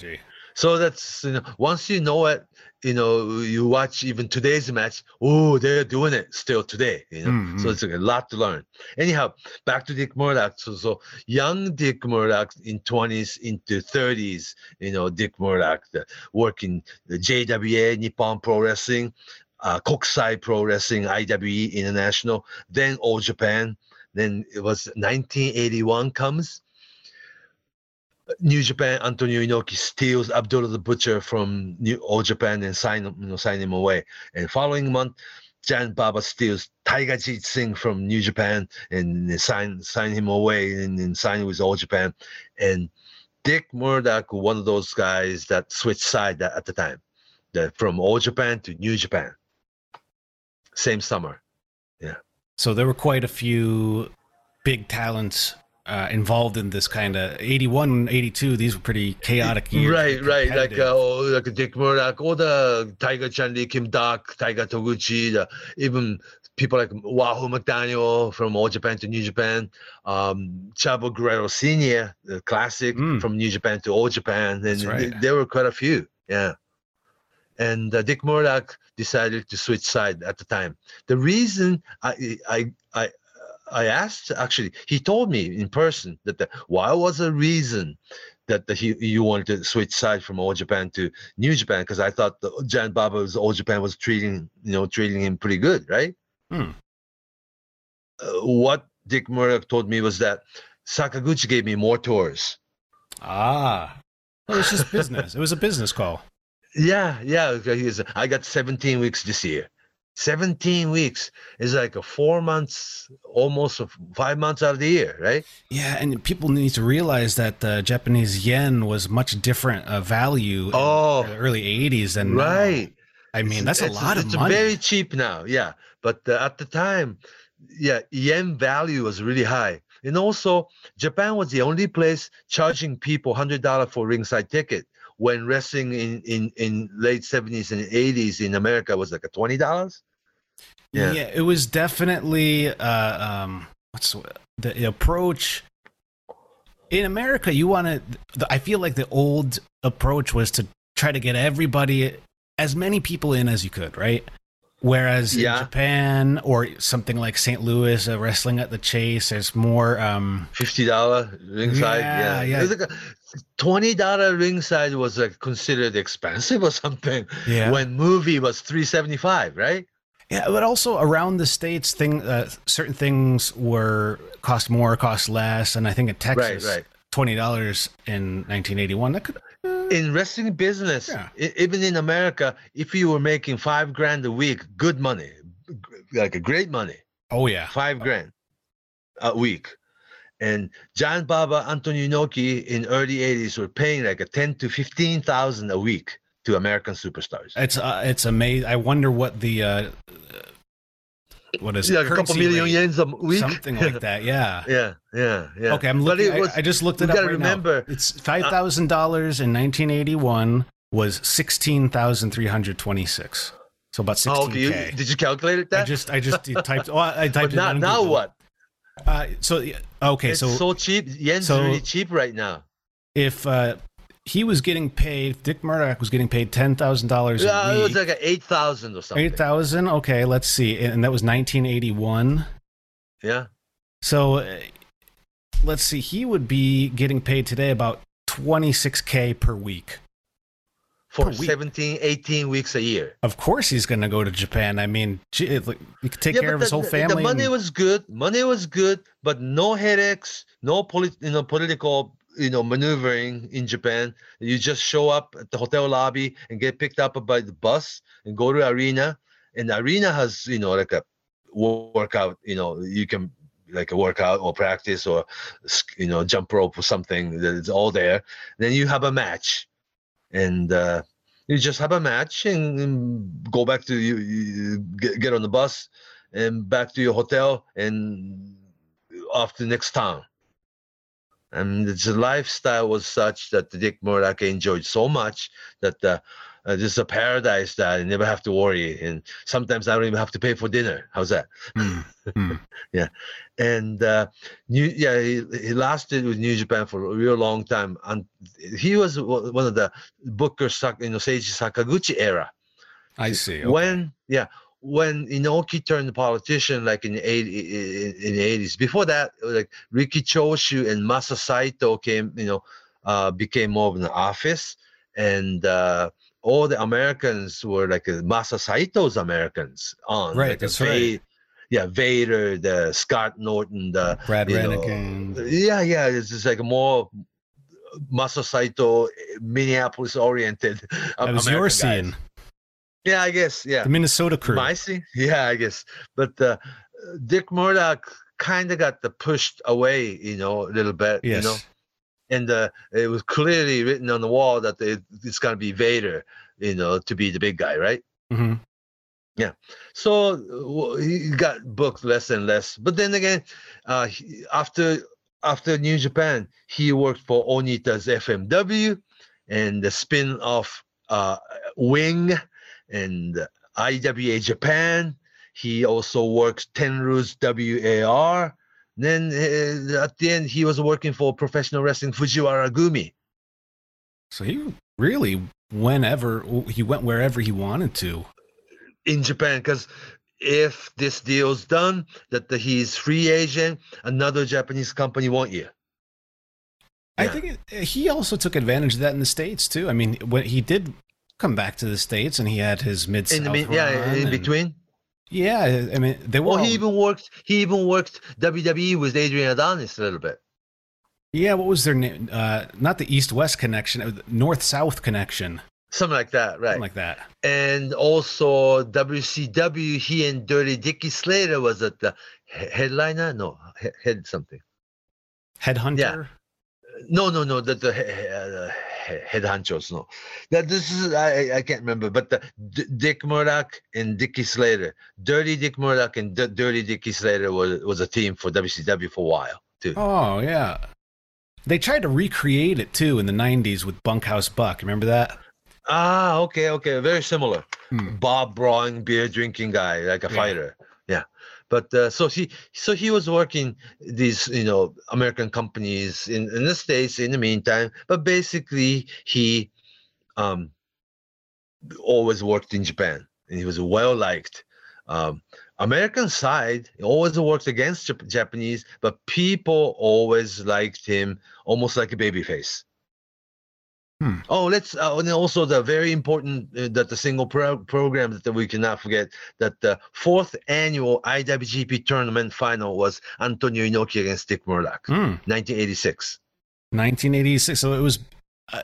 So that's you know once you know it, you know you watch even today's match. Oh, they're doing it still today. You know, Mhm. so it's a lot to learn. Anyhow, back to Dick Murdoch. So, so young Dick Murdoch in twenties into thirties. You know, Dick Murdoch the, working the JWA Nippon Pro Wrestling, uh, Kokusai Pro Wrestling, IWE International, then All Japan. Then it was 1981 comes. New Japan, Antonio Inoki steals Abdullah the Butcher from New All Japan and sign him, you know, sign him away. And following month, Giant Baba steals Tiger Jeet Singh from New Japan and sign sign him away and, and sign with All Japan. And Dick Murdoch, one of those guys that switched side at, at the time, that from All Japan to New Japan. Same summer. Yeah. So there were quite a few big talents uh, involved in this kind of 81, 82. These were pretty chaotic years. Right, right. Like uh, oh, like Dick Murdoch, all the Tiger Chung Lee, Kim Duk, Tiger Toguchi, the, even people like Wahoo McDaniel from All Japan to New Japan, um, Chavo Guerrero Sr., the classic Mm. from New Japan to All Japan. And right. th- there were quite a few. Yeah. And uh, Dick Murdoch decided to switch side at the time. The reason I, I, I, asked actually, he told me in person that the, why was the reason that the, he you wanted to switch side from All Japan to New Japan because I thought the Giant Baba's All Japan was treating you know treating him pretty good, right? Hmm. Uh, what Dick Murdoch told me was that Sakaguchi gave me more tours. Ah. Well, it's just business. it was a business call. [LAUGHS] Yeah, yeah. okay, He was, I got 17 weeks this year. 17 weeks is like a four months, almost five months out of the year, right? Yeah, and people need to realize that the Japanese yen was much different uh, value Oh. in the early 80s than now. right. I mean, It's- that's a it's- lot of it's money. very cheap now, yeah. But uh, at the time, yeah, yen value was really high. And also, Japan was the only place charging people hundred dollar for ringside ticket when wrestling in in in late seventies and eighties in America was like a twenty dollars. Yeah. Yeah. it was definitely uh, um, what's the, the approach in America. You want to. I feel like the old approach was to try to get everybody, as many people in as you could, right? Whereas Yeah. in Japan or something like St. Louis, uh, wrestling at the Chase, there's more. Um, Fifty dollar ringside. Yeah, Yeah, yeah. Like Twenty dollar ringside was like considered expensive or something. Yeah. When movie was three seventy five, right? Yeah, but also around the states, thing uh, certain things were cost more, cost less, and I think in Texas, right. twenty dollars in 1981. That could in wrestling business, Yeah. e- even in America, if you were making five grand a week, good money, like a great money, oh yeah, five grand a week. And Giant Baba, Antonio Inoki in early 80s were paying like a 10 to 15,000 a week to American superstars. it's uh, it's amazing. I wonder what the uh, what is it? Yeah, like a couple million rate, yens a week. something like that. [LAUGHS] Yeah. yeah, yeah, yeah. Okay, I'm looking. was- I, I just looked it up gotta right remember, uh, now. It's five thousand dollars in 1981 was sixteen thousand three hundred twenty-six. So about Oh, sixteen okay. You, did you calculate it That I just I just [LAUGHS] typed. Oh, I typed it now, now Google. what? Uh, so okay, it's so, so, cheap. Yen's so- really cheap right now. if uh, he was getting paid, Dick Murdoch was getting paid ten thousand dollars Yeah, it was like 8,000 or something. Eight thousand. Okay, let's see, and that was 1981. Yeah. So uh, let's see, he would be getting paid today about 26k per week. For Per week. 17, 18 weeks a year. Of course, he's going to go to Japan. I mean, he could take Yeah, care of his whole family. The money and- was good. Money was good, but no headaches, no polit- you know, political, you know, maneuvering in Japan. You just show up at the hotel lobby and get picked up by the bus and go to arena. And arena has, you know, like a workout. You know, you can like a workout or practice or you know jump rope or something is all there. Then you have a match, and uh, you just have a match and, and go back to you, you get, get on the bus and back to your hotel and off to the next town. And the lifestyle was such that Dick Murdoch enjoyed so much that uh, uh, this is a paradise that I never have to worry, and sometimes I don't even have to pay for dinner. How's that? Hmm. Hmm. [LAUGHS] and uh, New, yeah, he, he lasted with New Japan for a real long time, and he was one of the Booker, you know, Seiji Sakaguchi era. I see. Okay. When yeah, when Inoki turned politician, like in the 80, in, the eighties. Before that, like Riki Choshu and Masa Saito came, you know, uh, became more of an office, and uh, all the Americans were like uh, Masa Saito's Americans on Right, like, that's Va- right. Yeah, Vader, the Scott Norton, the Brad Rheingans. yeah, yeah, it's just like more Masa Saito, Minneapolis oriented. [LAUGHS] That was your scene. Yeah, I guess. Yeah. The Minnesota crew. My scene? Yeah, I guess. But uh, Dick Murdoch kind of got the pushed away, you know, a little bit, yes. you know. And uh, it was clearly written on the wall that it, it's going to be Vader, you know, to be the big guy, right? hmm Yeah. So uh, he got booked less and less. But then again, uh, he, after after New Japan, he worked for Onita's FMW and the spin-off uh, Wing and IWA Japan. He also worked Tenryu's WAR. Then uh, at the end, he was working for professional wrestling Fujiwara Gumi. So he really, whenever he went wherever he wanted to. in Japan because if this deal's done, that the, he's free agent, another Japanese company want you. I think it, he also took advantage of that in the states too. I mean, when he did come back to the states and he had his mid In the mean, yeah, in and- between. Yeah, I mean, they were. Well, all- he even worked. He even worked WWE with Adrian Adonis a little bit. yeah, what was their name? Uh, not the East West connection, North South connection, Something like that, right? something like that. and also WCW. He and Dirty Dicky Slater was at the headliner. No, head something. Headhunter. Yeah. No, no, no. The the he- he- uh, head honchos. No, that this is I I- I can't remember. But the D- Dick Murdoch and Dickie Slater, Dirty Dick Murdoch and D- Dirty Dickie Slater was was a team for WCW for a while too. Oh yeah. They tried to recreate it too in the '90s with Bunkhouse Buck. Remember that? Ah, okay, okay, very similar. Hmm. Bob Brawling, beer drinking guy, like a Yeah. fighter. But uh, so he so he was working these you know American companies in in the states in the meantime, but basically he um always worked in Japan and he was well liked. Um, American side always worked against Jap- Japanese, but people always liked him almost like a babyface. Hmm. Oh, let's uh, and also the very important uh, that the single pro- program that we cannot forget that the fourth annual IWGP tournament final was Antonio Inoki against Dick Murdoch, Hmm. 1986. 1986. So it was.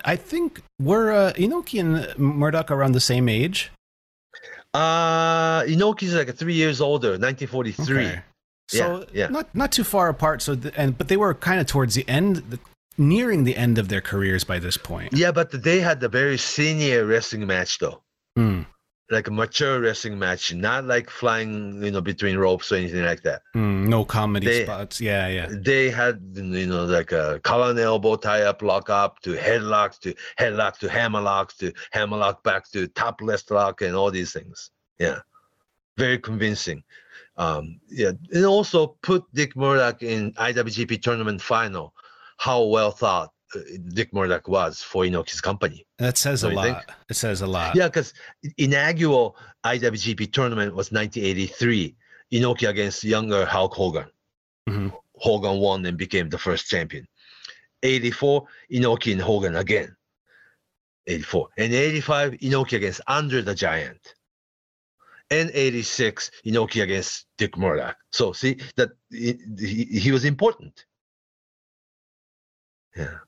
I think were uh, Inoki and Murdoch around the same age. Uh Inoki's like three years older, 1943. Okay. So Yeah, yeah. not not too far apart. So the, and but they were kind of towards the end, the, nearing the end of their careers by this point. Yeah, but they had a very senior wrestling match though. Hmm. Like a mature wrestling match, not like flying, you know, between ropes or anything like that. Hmm, no comedy They- spots. Yeah, yeah. they had you know like a collar and elbow tie up lock up to headlock to headlock to hammerlock to hammerlock back to topless lock and all these things yeah very convincing um yeah and also put dick murdoch in iwgp tournament final how well thought uh, dick murdoch was for inoki's company That says a you think? lot. It says a lot. yeah because inaugural iwgp tournament was 1983 inoki against younger hulk hogan Mhm. Hogan won and became the first champion. 84, Inoki and Hogan again. 84. And 85, Inoki against Andre the Giant. And 86, Inoki against Dick Murdoch. So see that he, he, he was important. Yeah.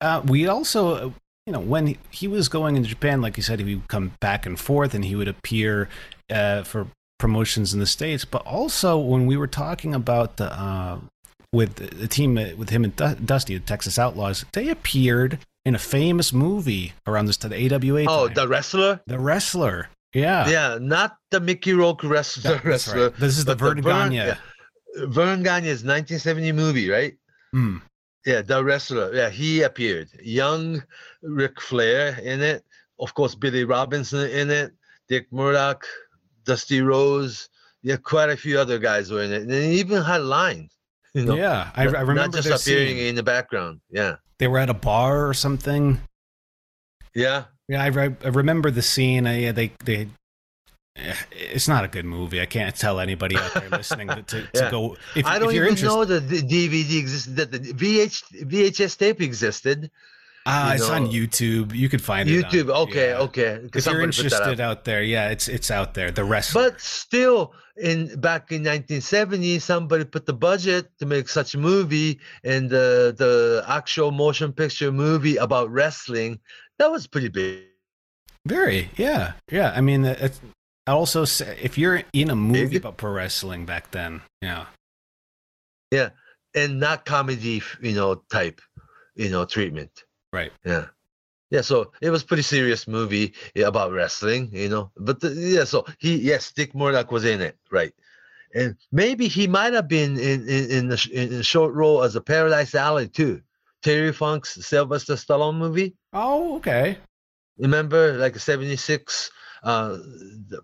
Uh, we also, uh, you know, when he, he was going into Japan, like you said, he would come back and forth, and he would appear uh, for promotions in the states. But also, when we were talking about the uh, with the team uh, with him and Du- Dusty, the Texas Outlaws, they appeared in a famous movie around this time, the AWA. Oh, time. the wrestler? the wrestler. Yeah, Yeah, not the Mickey Rourke wrestler. That- wrestler right. This is the Verne Verne- Gagne. yeah. Verne Gagne's 1970 movie, right? Hmm. Yeah, the wrestler. Yeah, he appeared. Young Ric Flair in it. of course, Billy Robinson in it, Dick Murdoch, Dusty Rhodes. Yeah, quite a few other guys were in it, and it even had lines. You know, yeah, I, I remember not just appearing scene. in the background. Yeah, They were at a bar or something. yeah. Yeah, I, re- I remember the scene. I, yeah, they they. Eh, It's not a good movie. I can't tell anybody out there listening to, to, to go. If, I don't you're even interested, know that the DVD existed. That the VH, VHS tape existed. ah, you it's on YouTube. You could find it. on- YouTube. Okay, yeah. okay. If you're somebody put that up. interested out there, yeah, it's it's out there. The rest. But still, in back in 1970, somebody put the budget to make such a movie, and the the actual motion picture movie about wrestling that was pretty big. Very, yeah, yeah. I mean, it's also s- if you're in a movie about pro wrestling back then, yeah, Yeah, and not comedy, you know, type, you know, treatment. right. Yeah. Yeah, so it was pretty serious movie about wrestling, you know. But the, yeah, so he yes, Dick Murdoch was in it, right? And maybe he might have been in in in, the, in a short role as a Paradise Alley too. Terry Funk's Sylvester Stallone movie. Oh, okay. Remember, like '76, uh,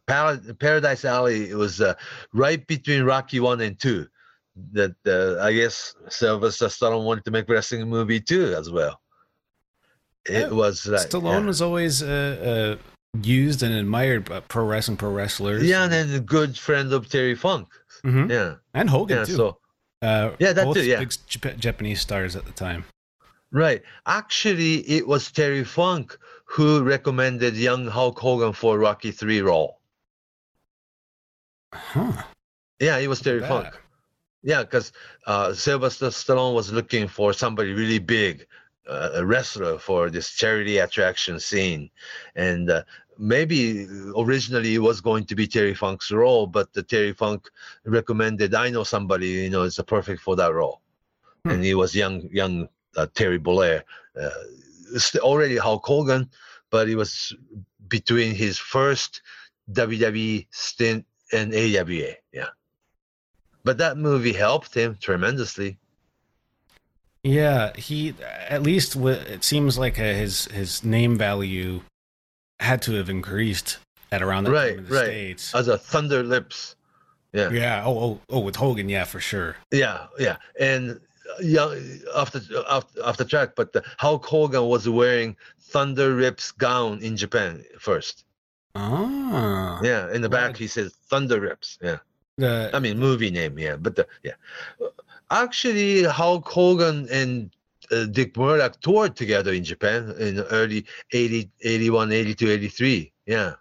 Paradise Alley. It was uh, right between Rocky One and Two. That uh, I guess Sylvester Stallone wanted to make wrestling a movie too, as well. It Yeah, was like, Stallone yeah. was always uh, uh, used and admired by pro wrestling, pro wrestlers. Yeah, and then a good friend of Terry Funk. Mhm. Yeah, and Hogan yeah. too. So uh, Yeah, that both too, yeah. big Jap- Japanese stars at the time. right, actually, it was Terry Funk who recommended young Hulk Hogan for Rocky Three role. Huh. Yeah, it was Terry. Funk. Yeah, because uh, Sylvester Stallone was looking for somebody really big, uh, a wrestler for this charity attraction scene, and uh, maybe originally it was going to be Terry Funk's role, but the Terry Funk recommended, "I know somebody, you know, is perfect for that role," Hmm. and he was young, young uh, Terry Bollea, uh, already Hulk Hogan, but it was between his first WWE stint and AWA. Yeah. But that movie helped him tremendously. Yeah, he at least it seems like uh, his his name value had to have increased at around that Right, time in the right. states. As a Thunder Lips. Yeah. yeah. Oh, oh, oh, with Hogan, yeah, for sure. Yeah, yeah. And uh, young after after after track, but the Hulk Hogan was wearing Thunder Rips gown in Japan first. Ah, Yeah, in the back Right. he says Thunder Rips. Yeah. The, I mean movie name, yeah. But the yeah. Actually Hulk Hogan and uh, Dick Murdoch toured together in Japan in early 80, 81, 82, 83. Yeah.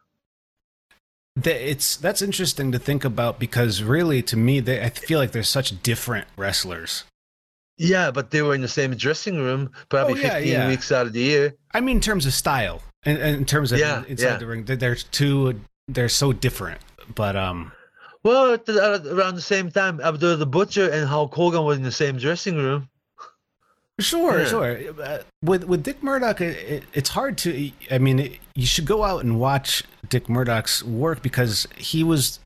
the, it's that's interesting to think about because really, to me, they, I feel like they're such different wrestlers. Yeah, but they were in the same dressing room probably Oh, yeah, 15 yeah. weeks out of the year. I mean, in terms of style, and in, in terms of Yeah, inside the ring, they're, two. They're so different, but um, Well, at the, at around the same time, Abdul the Butcher and Hulk Hogan were in the same dressing room. Sure, Yeah. sure. Uh, with with Dick Murdoch, it, it, it's hard to. I mean, it, you should go out and watch Dick Murdoch's work because he was.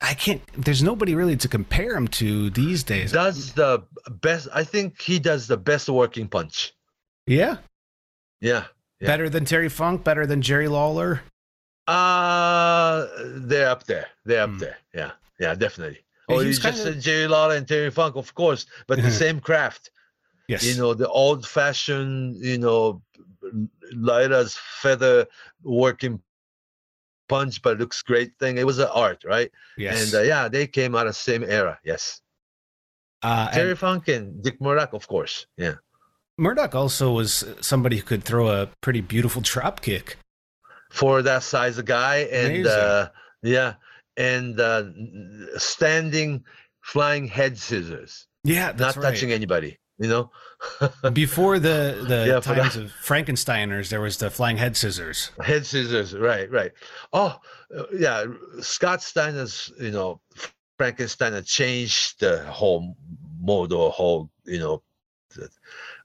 I can't. There's nobody really to compare him to these days. Does the best? I think he does the best working punch. yeah? Yeah. Yeah. better than Terry Funk, better than Jerry Lawler. Uh they're up there. They're up Hmm. there. Yeah. Yeah, definitely. Yeah, Oh, you just said Jerry Lawler and Terry Funk, of course, but the same craft. Yes, You know, the old-fashioned, you know, light as feather working punch, but looks great thing. It was an art, right? yes. And uh, yeah, they came out of same era. Yes. uh, Terry and Funk and Dick Murdoch, of course. Yeah. Murdoch also was somebody who could throw a pretty beautiful drop kick. For that size of guy. And uh, yeah. And uh, standing flying head scissors, Yeah, not right. touching anybody, you know? [LAUGHS] Before the the Yeah, times of Frankensteiners, there was the flying head scissors. head scissors, right, right. Oh, uh, yeah. Scott Steiner's, you know, Frankenstein changed the whole mode or whole, you know,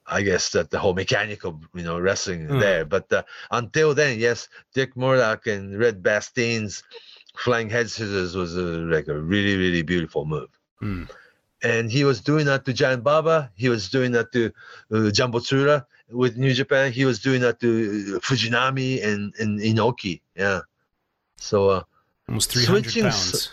I guess that the whole mechanical, you know, wrestling Mm. there. But uh, until then, yes, Dick Murdoch and Red Bastien's flying head scissors was a, like a really, really beautiful move. Hmm. And he was doing that to Giant Baba. He was doing that to uh, Jumbo Tsura with New Japan. He was doing that to uh, Fujinami and, and Inoki. Yeah. So, uh, Almost 300 Switching pounds.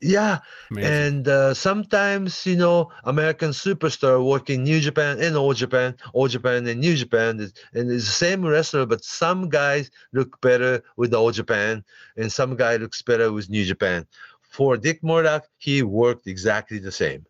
yeah. Amazing. And uh, sometimes, you know, American superstar working New Japan and All Japan, All Japan and New Japan, and it's the same wrestler, but some guys look better with All Japan, and some guy looks better with New Japan. For Dick Murdoch, he worked exactly the same.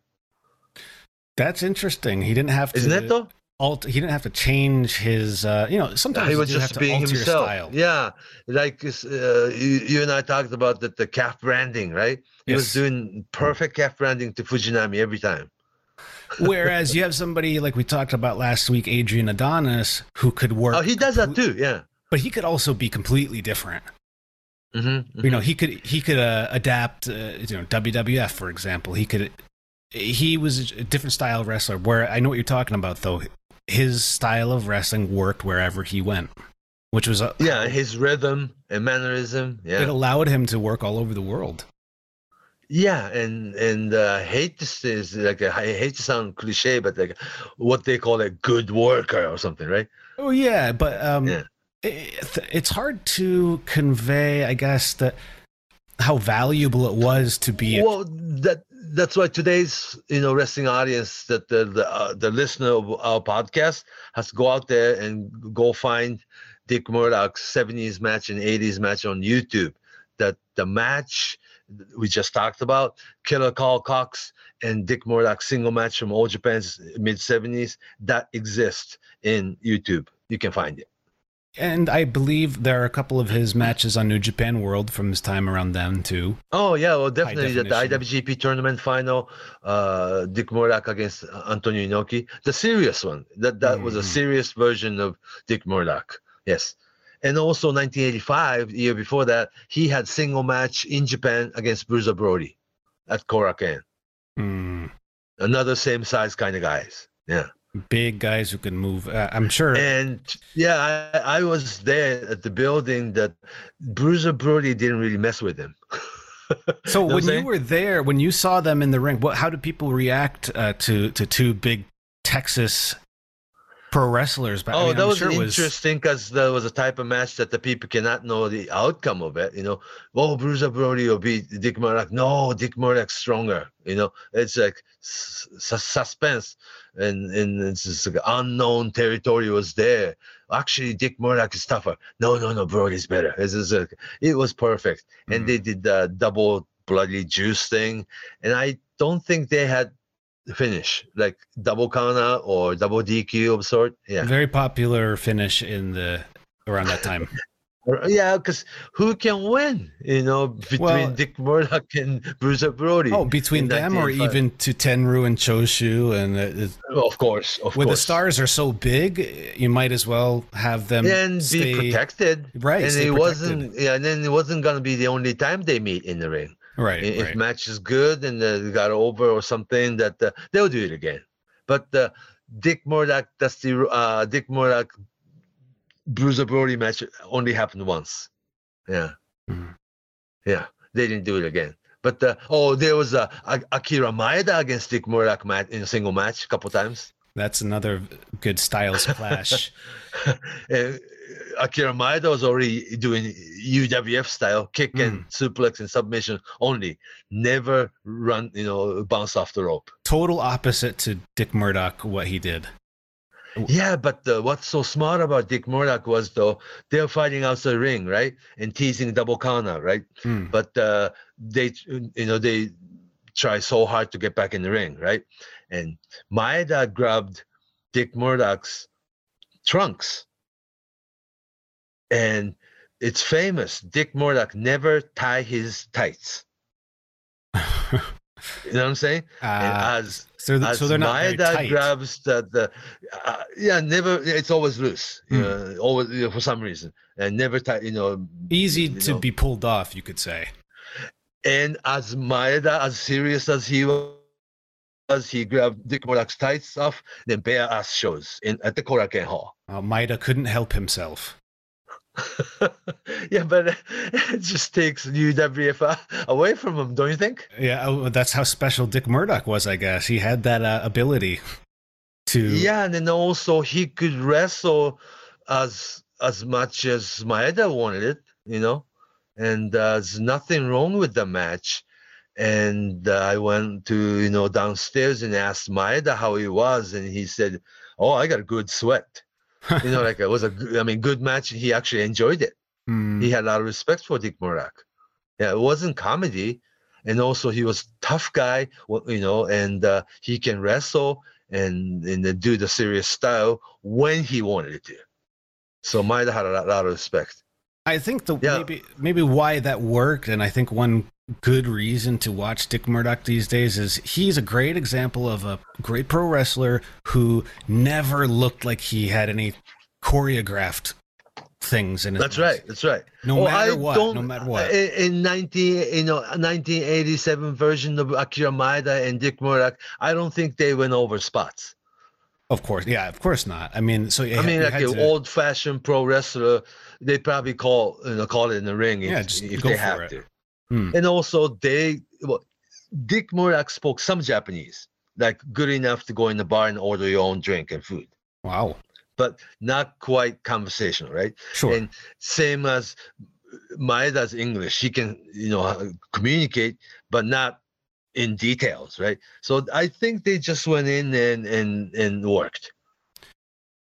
That's interesting. He didn't have to. Isn't it though? Alt, he didn't have to change his. Uh, you know, sometimes he was just to being himself. Yeah, like uh, you, you and I talked about the, the calf branding, right? He was doing perfect calf branding to Fujinami every time. [LAUGHS] Whereas you have somebody like we talked about last week, Adrian Adonis, who could work. Oh, he does that too. Yeah. but he could also be completely different. Mm-hmm. You know, he could he could uh, adapt. Uh, you know, WWF for example. He could. He was a different style of wrestler. Where I know what you're talking about, though. His style of wrestling worked wherever he went, which was uh, Yeah, his rhythm and mannerism. Yeah, it allowed him to work all over the world. Yeah, and and uh, hate to say is like I hate to sound cliche, but like what they call a good worker or something, right? Oh yeah, but um, Yeah. it, it's hard to convey, I guess, that how valuable it was to be. a- Well, that that's why today's you know wrestling audience that the the, uh, the listener of our podcast has to go out there and go find Dick Murdoch's 70s match and 80s match on YouTube. That the match we just talked about, Killer Karl Kox and Dick Murdoch single match from All Japan's mid 70s, that exists in YouTube. You can find it. And I believe there are a couple of his matches on New Japan World from his time around then too. Oh yeah, well definitely the, the. IWGP tournament final, uh, Dick Murdoch against Antonio Inoki, the serious one. That that was a Mhm. serious version of Dick Murdoch. Yes, and also 1985, the year before that, he had single match in Japan against Bruiser Brody at Korakuen. Hmm. Another same size kind of guys. Yeah, Big guys who can move. Uh, I'm sure. and yeah, I, I was there at the building that Bruiser Brody didn't really mess with him. [LAUGHS] so Know when you were there, when you saw them in the ring, what? How did people react uh, to to two big Texas pro wrestlers? But I Oh, mean, that I'm was sure interesting because there was a type of match that the people cannot know the outcome of it. You know, oh, Bruiser Brody will beat Dick Murdoch. No, Dick Murdoch's stronger. You know, it's like suspense and and it's just like unknown territory was there. Actually, Dick Murdoch is tougher. No, no, no, Brody's better. It's just like, it was perfect, and mm-hmm. they did the double bloody juice thing, and I don't think they had finish like double counter or double DQ of sort. Yeah. very popular finish in the around that time. [LAUGHS] Yeah, because who can win? You know, between Well- Dick Murdoch and Bruiser Brody. Oh, between them or even to Tenryu and Choshu and uh, Of course, of when the stars are so big, you might as well have them and stay be protected, Right, And it protected. wasn't. Yeah, and then it wasn't gonna be the only time they meet in the ring. Right. If right. match is good and uh, got over or something, that uh, they'll do it again. But uh, Dick Murdoch, that's the uh, Dick Murdoch Bruiser Brody match only happened once. Yeah, Mhm. yeah, they didn't do it again. But uh, oh, there was a, a Akira Maeda against Dick Murdoch match in a single match a couple times. That's another good styles [LAUGHS] clash. uh, Akira Maeda was already doing UWF style kick and suplex and submission only. Never run, you know, bounce off the rope. Total opposite to Dick Murdoch, what he did. Yeah, but uh, what's so smart about Dick Murdoch was though they're fighting outside the ring, right, and teasing double counter, right? Hmm. But uh, they, you know, they try so hard to get back in the ring, right? And Maeda grabbed Dick Murdoch's trunks, and it's famous. Dick Murdoch never tie his tights. You know what I'm saying? [LAUGHS] Uh, as so, th- as so they're not very Maeda tight. grabs the, the uh, yeah never it's always loose you Hmm. know, always you know, for some reason and never tight you know Easy you to know. be pulled off, you could say. and as Maeda as serious as he was he grabbed Dick Murdoch's tights off then bare ass shows in at the Korakuen Hall Maeda couldn't help himself. [LAUGHS] yeah, but [LAUGHS] it just takes UWF uh, away from him, don't you think? Yeah, oh, that's how special Dick Murdoch was, I guess. He had that uh, ability to. Yeah, and then also he could wrestle as as much as Maeda wanted it, you know, and uh, there's nothing wrong with the match. And uh, I went to you know downstairs and asked Maeda how he was, and he said, "Oh, I got a good sweat." you know, like it was a, I mean, good match. He actually enjoyed it. Hmm. He had a lot of respect for Dick Murdoch. Yeah, it wasn't comedy, and also he was tough guy, you know, and uh, he can wrestle and and do the serious style when he wanted to. So Maeda had a lot, lot of respect. I think the Yeah. maybe maybe why that worked, and I think one good reason to watch Dick Murdoch these days is he's a great example of a great pro wrestler who never looked like he had any choreographed things in his That's right. That's right. No Oh, matter I what, don't- no matter uh, what. In, in 19, you know, 1987 version of Akira Maeda and Dick Murdoch, I don't think they went over spots. Of course, yeah, of course not. I mean, so I mean, like had an old fashioned pro wrestler, they probably call you know call it in the ring if, just if go they for have it. to. Hmm. And also, they well, Dick Murdoch spoke some Japanese, like good enough to go in the bar and order your own drink and food, wow, but not quite conversational, right? sure, And same as Maeda's English, she can you know communicate, but not in details, right? So I think they just went in and and and worked.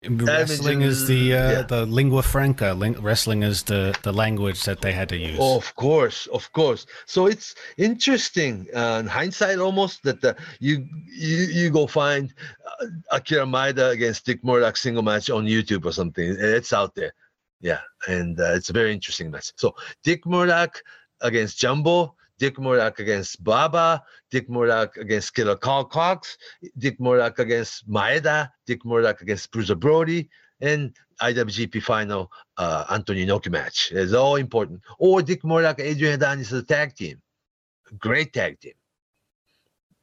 Wrestling is the uh, yeah. the lingua franca. Ling- wrestling is the the language that they had to use. Of course, of course. So it's interesting uh, in hindsight almost that the, you you you go find uh, Akira Maeda against Dick Murdoch single match on YouTube or something. It's out there. Yeah, and uh, it's a very interesting match. So Dick Murdoch against Jumbo, Dick Murdoch against Baba, Dick Murdoch against Killer Karl Kox, Dick Murdoch against Maeda, Dick Murdoch against Bruiser Brody, and IWGP final uh, Antonio Inoki match. It's all important. Or Dick Murdoch, Adrian Adonis as a tag team. Great tag team.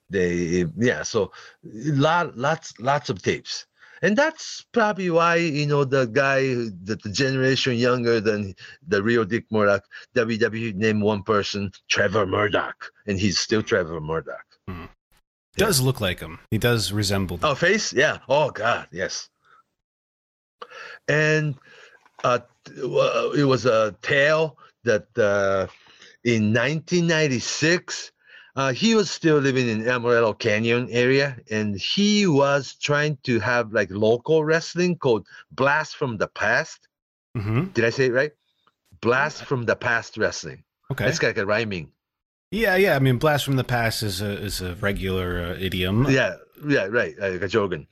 They yeah, so lot lots lots of tapes. And that's probably why, you know, the guy that the generation younger than the real Dick Murdoch, WWE named one person Trevor Murdoch, and he's still Trevor Murdoch. does look like him. He does resemble. Oh, face? Yeah. Oh, God. Yes. And uh, it was a tale that uh, in 1996, uh, he was still living in Amarillo Canyon area, and he was trying to have like local wrestling called Blast from the Past. hmm Did I say it right? Blast from the Past wrestling. Okay. It's like a rhyming. Yeah, yeah. I mean, blast from the past is a is a regular uh, idiom. Yeah, yeah, right. Like a jargon.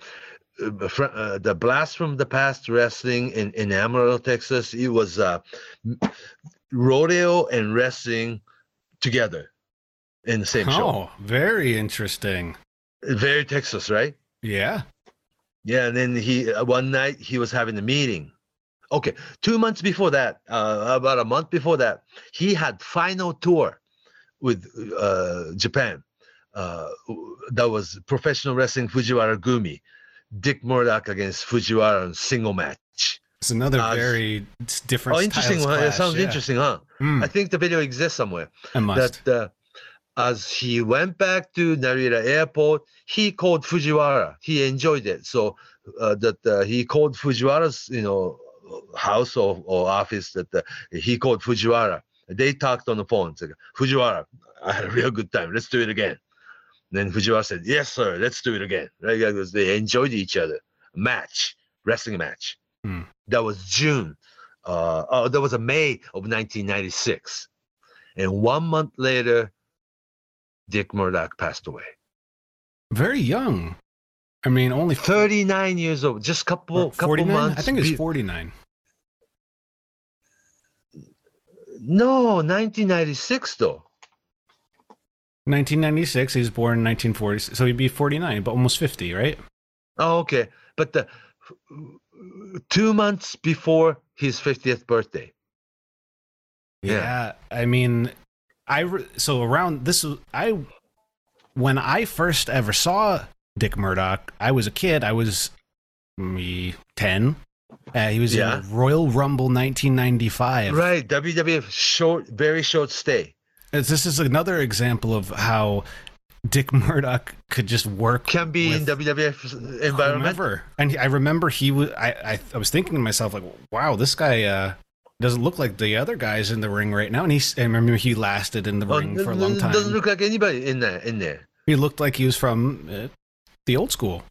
Uh, fr- uh, the blast from the past wrestling in in Amarillo, Texas. It was uh, rodeo and wrestling together in the same show. Oh, very interesting. Very Texas, right? Yeah. Yeah, and then he uh, one night he was having a meeting. Okay, two months before that, uh, about a month before that, he had final tour with uh, Japan. Uh, that was professional wrestling Fujiwara Gumi, Dick Murdoch against Fujiwara in single match. It's another Uh, very different. Oh, interesting! Huh? It sounds yeah. interesting, huh? Mm, I think the video exists somewhere. I must. That uh, as he went back to Narita Airport, he called Fujiwara. He enjoyed it, so uh, that uh, he called Fujiwara's, you know, house or, or office. That uh, he called Fujiwara. They talked on the phone. Said, Fujiwara, I had a real good time. Let's do it again. then Fujiwara said, "Yes, sir. Let's do it again." Right? Because they enjoyed each other. Match, wrestling match. Hmm. That was June. Uh, oh, that was a May of 1996. And one month later, Dick Murdoch passed away. very young. I mean, only 39 years old, just couple couple months. I think it's be- 49. No, 1996 though. 1996. He was born in 1940, so he'd be 49, but almost 50, right? Oh, okay. But the two months before his 50th birthday. Yeah. I mean, I re- so around this I when I first ever saw Dick Murdoch, I was a kid. I was me 10. Uh, he was Yeah. in Royal Rumble 1995. Right, WWF short, very short stay. It's- This is another example of how Dick Murdoch could just work. Can be in WWF environment. whomever. And he- I remember he was. I, I I was thinking to myself like, wow, this guy uh, doesn't look like the other guys in the ring right now. And he's. I remember he lasted in the Oh, ring for a long time. Doesn't look like anybody in there. In there. he looked like he was from uh, the old school.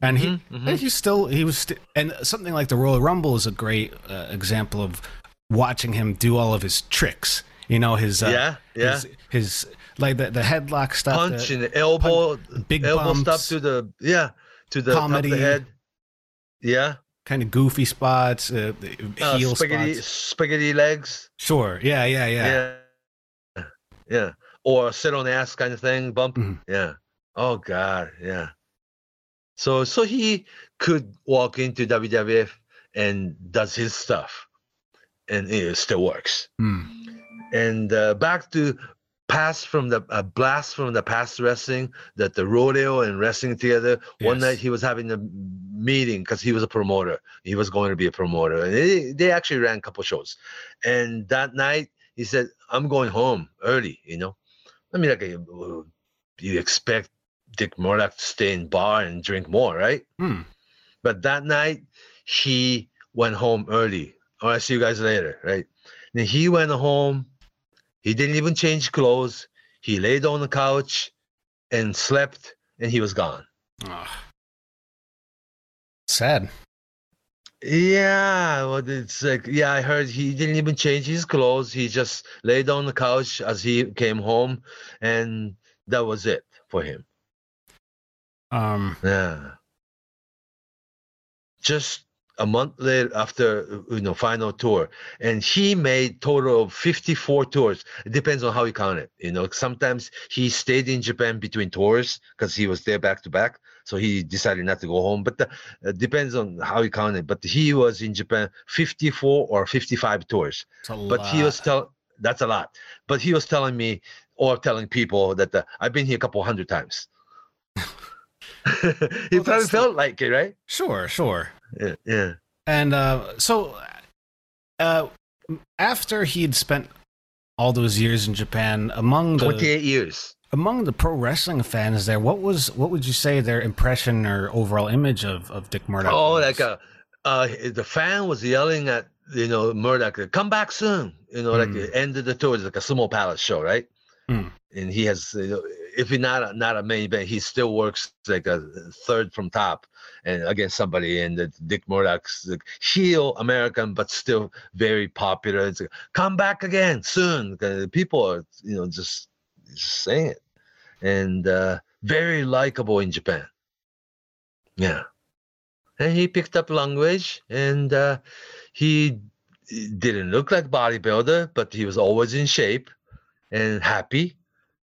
And he, Mhm, mhm. and he's still, he was, st- and something like the Royal Rumble is a great uh, example of watching him do all of his tricks. You know, his, uh, Yeah, yeah. his, his, like the, the headlock stuff. Punch the- and elbow, big elbow bumps. stuff to the yeah, to the top Comedy. of the head. Yeah, kind of goofy spots, uh, uh, heel spaghetti, spots. spaghetti legs. Sure. Yeah, yeah, yeah. Yeah. yeah, or sit on ass kind of thing, bump. Mhm. Yeah. Oh God, yeah. So so he could walk into WWF and does his stuff, and it still works. Hmm. and uh, back to past from the uh, blast from the past wrestling that the rodeo and wrestling together one night he was having a meeting because he was a promoter he was going to be a promoter and they, they actually ran a couple shows and that night he said i'm going home early you know i mean like uh, you expect dick murdoch to stay in bar and drink more right Hmm. but that night he went home early. All right, see you guys later, right? Then he went home. He didn't even change clothes. He laid on the couch and slept, and he was gone. Ah. Sad. Yeah, well, it's like yeah, I heard he didn't even change his clothes. He just laid on the couch as he came home, and that was it for him. Um, Yeah. Just a month later after you know final tour. And he made total of 54 tours. It depends on how you count it you know. Sometimes he stayed in japan between tours because he was there back to back so he decided not to go home. But the, it depends on how you count it. But he was in japan 54 or 55 tours. But he was tell that's a lot. But he was telling me or telling people that uh, i've been here a couple hundred times. [LAUGHS] He Well, probably that's the- felt like it right? Sure, sure. Yeah, yeah. And uh, so, uh, after he'd spent all those years in Japan, among the 28 years among the pro wrestling fans there, what was what would you say their impression or overall image of, of Dick Murdoch? oh was? like a uh the fan was yelling at you know murdoch come back soon you know like Mm. the end of the tour is like a sumo palace show right Mm. and he has you know, if he's not a, not a main event he still works like a third from top and against somebody and the dick murdoch's like, heel american but still very popular. It's like, come back again soon. People are you know just just saying it. And uh very likable in japan. Yeah. And he picked up language and uh, he didn't look like bodybuilder but he was always in shape and happy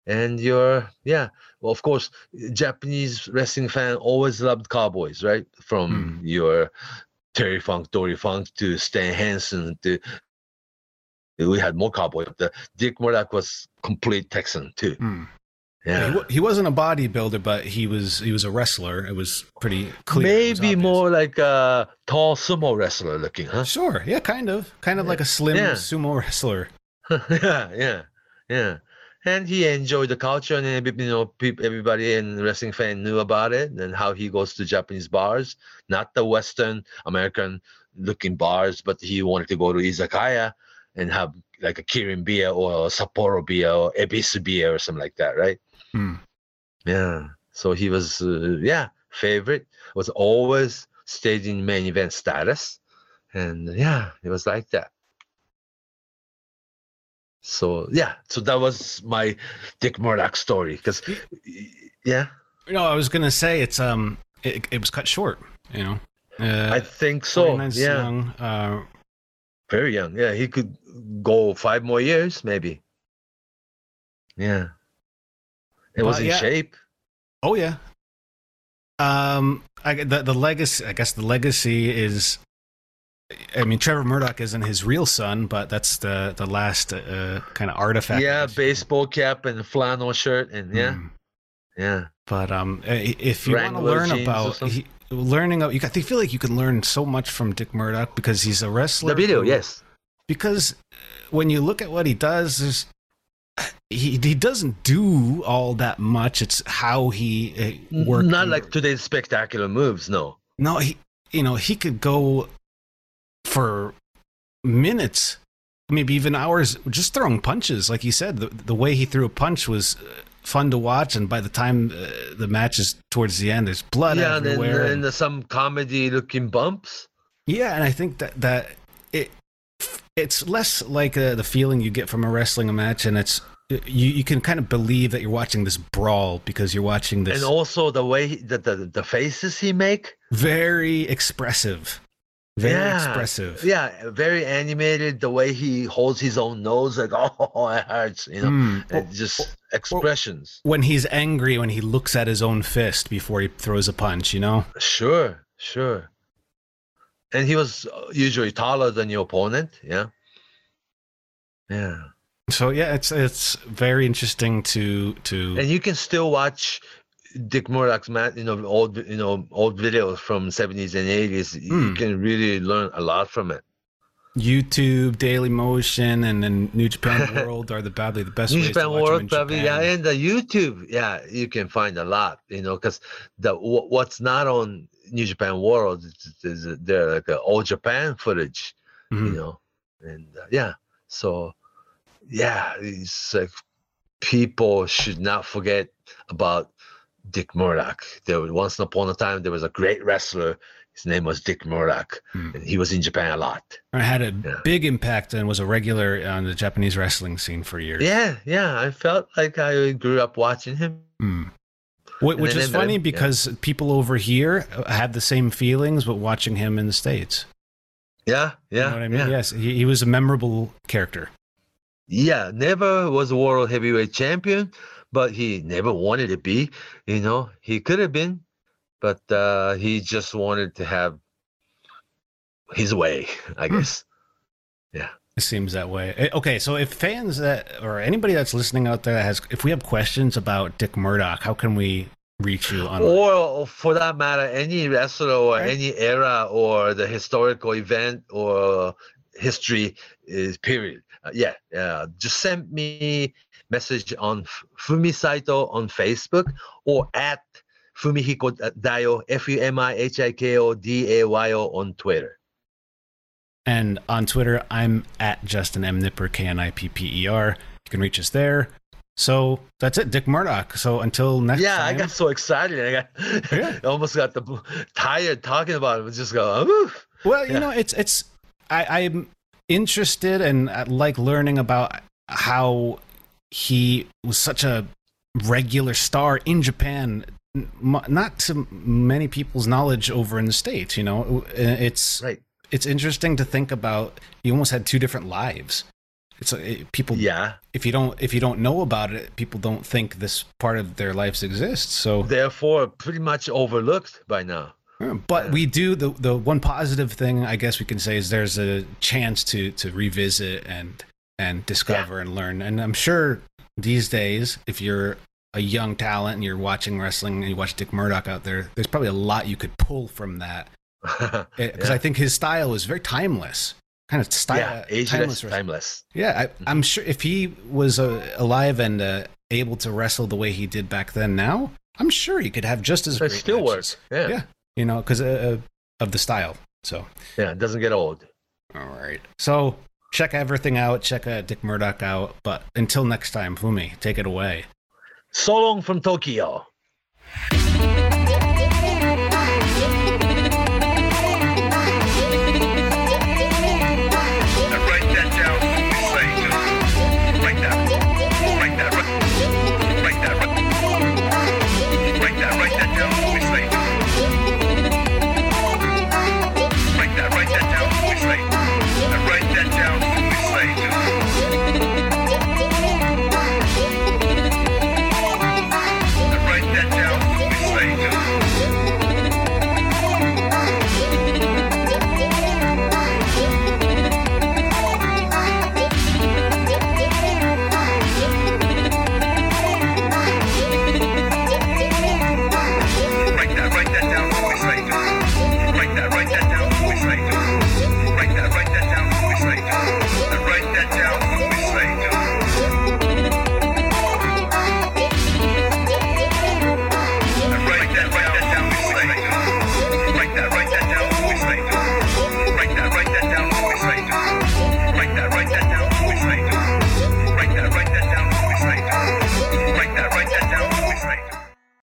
and you're yeah well of course japanese wrestling fan always loved cowboys right from your terry funk dory funk to stan hansen to we had more cowboy but the dick murdoch was complete texan too Hmm. yeah He, he wasn't a bodybuilder, but he was he was a wrestler. It was pretty clear. Maybe more like a tall sumo wrestler looking huh Sure, yeah, kind of, kind of like a slim Yeah. sumo wrestler. [LAUGHS] yeah, yeah, yeah. And he enjoyed the culture, and you know, everybody in wrestling fan knew about it, and how he goes to Japanese bars, not the Western American looking bars, but he wanted to go to izakaya and have like a Kirin beer or a Sapporo beer or Ebisu beer or something like that, right? Hmm. Yeah. So he was, uh, yeah, favorite was always stayed in main event status, and yeah, it was like that. So yeah, so that was my Dick Murdoch story. Because yeah, No, I was gonna say it's um, it, it was cut short. You know, uh, I think so. Yeah, young, uh, very young. Yeah, he could go five more years, maybe. Yeah, it was in yeah. shape. Oh yeah. Um, I the the legacy. I guess the legacy is. I mean, Trevor Murdoch isn't his real son, but that's the the last uh, kind of artifact. Yeah, baseball cap and flannel shirt, and yeah, Mm. yeah. But um, if you want to learn about, he, learning. You got. I feel like you can learn so much from Dick Murdoch because he's a wrestler. The video, yes. Because when you look at what he does, there's [SIGHS] he he doesn't do all that much. It's how he uh, works. Not like today's spectacular moves, no. No, he you know he could go for minutes, maybe even hours, just throwing punches. Like you said, the the way he threw a punch was uh, fun to watch. And by the time uh, the match is towards the end, there's blood yeah, and everywhere. and there's some comedy looking bumps. Yeah, and I think that that it it's less like uh, the feeling you get from a wrestling match, and it's you you can kind of believe that you're watching this brawl because you're watching this And also the way the, the the faces he make. very expressive, very Yeah. expressive. Yeah, very animated. The way he holds his own nose, like [LAUGHS] oh, it hurts. You know, Mm. just expressions. When he's angry, when he looks at his own fist before he throws a punch, you know. Sure, sure. And he was uh, usually taller than your opponent. Yeah. Yeah. So yeah, it's it's very interesting to to And you can still watch Dick Murdoch's mat, you know, old you know old videos from seventies and eighties. You Hmm. can really learn a lot from it. YouTube, Daily Motion, and then New Japan [LAUGHS] World are the probably the best New ways Japan to watch them World, in probably, yeah, and the YouTube, yeah, you can find a lot, you know, because the wh- what's not on New Japan World is, is there like a old Japan footage, you Mhm. know, and uh, yeah, so yeah, it's like people should not forget about Dick Murdoch. There was once upon a time there was a great wrestler. His name was Dick Murdoch, Hmm. and he was in Japan a lot. I had a Yeah. big impact and was a regular on the Japanese wrestling scene for years. Yeah, yeah, I felt like I grew up watching him. Mm. Wh- And Which is funny him, yeah. because people over here have the same feelings, but watching him in the states. Yeah, You yeah, know what I mean? yeah. Yes, he, he was a memorable character. Yeah, never was a world heavyweight champion, but he never wanted to be. You know, he could have been, but uh, he just wanted to have his way, I Hmm. Yeah. It seems that way. Eh, Okay, so if fans that or anybody that's listening out there that has, if we have questions about Dick Murdoch, how can we reach you on? Or for that matter, any wrestler or Right. any era or the historical event or history is period. Uh, yeah, uh, just send me message on Fumi Saito on Facebook or at Fumihiko Dayo F U M I H I K O D A Y O on Twitter. And on Twitter, I'm at Justin M Knipper K N I P P E R. You can reach us there. So that's it, Dick Murdoch. So until next yeah, time. I got so excited. I got [LAUGHS] Yeah. I almost got the tired talking about it. Just go. "Oof." Well, you Yeah. know, it's it's I, I'm interested and I like learning about how he was such a regular star in Japan, not to many people's knowledge over in the states. You know, uh, it's Right. it's interesting to think about. He almost had two different lives. It's uh, it- people. Yeah. If you don't if you don't know about it, people don't think this part of their lives exists. So Therefore, pretty much overlooked by now. But we do the the one positive thing I guess we can say is there's a chance to to revisit and and discover and learn. And I'm sure these days, if you're a young talent and you're watching wrestling and you watch Dick Murdoch out there, there's probably a lot you could pull from that [LAUGHS] because Yeah. I think his style is very timeless, kind of style, yeah, ageless, timeless timeless. Yeah, I, I'm sure if he was uh, alive and uh, able to wrestle the way he did back then, now I'm sure he could have just as It still matches. works. Yeah. Yeah, you know, because uh, of the style. So, Yeah, it doesn't get old. all right. So check everything out. Check uh, Dick Murdoch out. But until next time, Fumi, take it away. So long from Tokyo.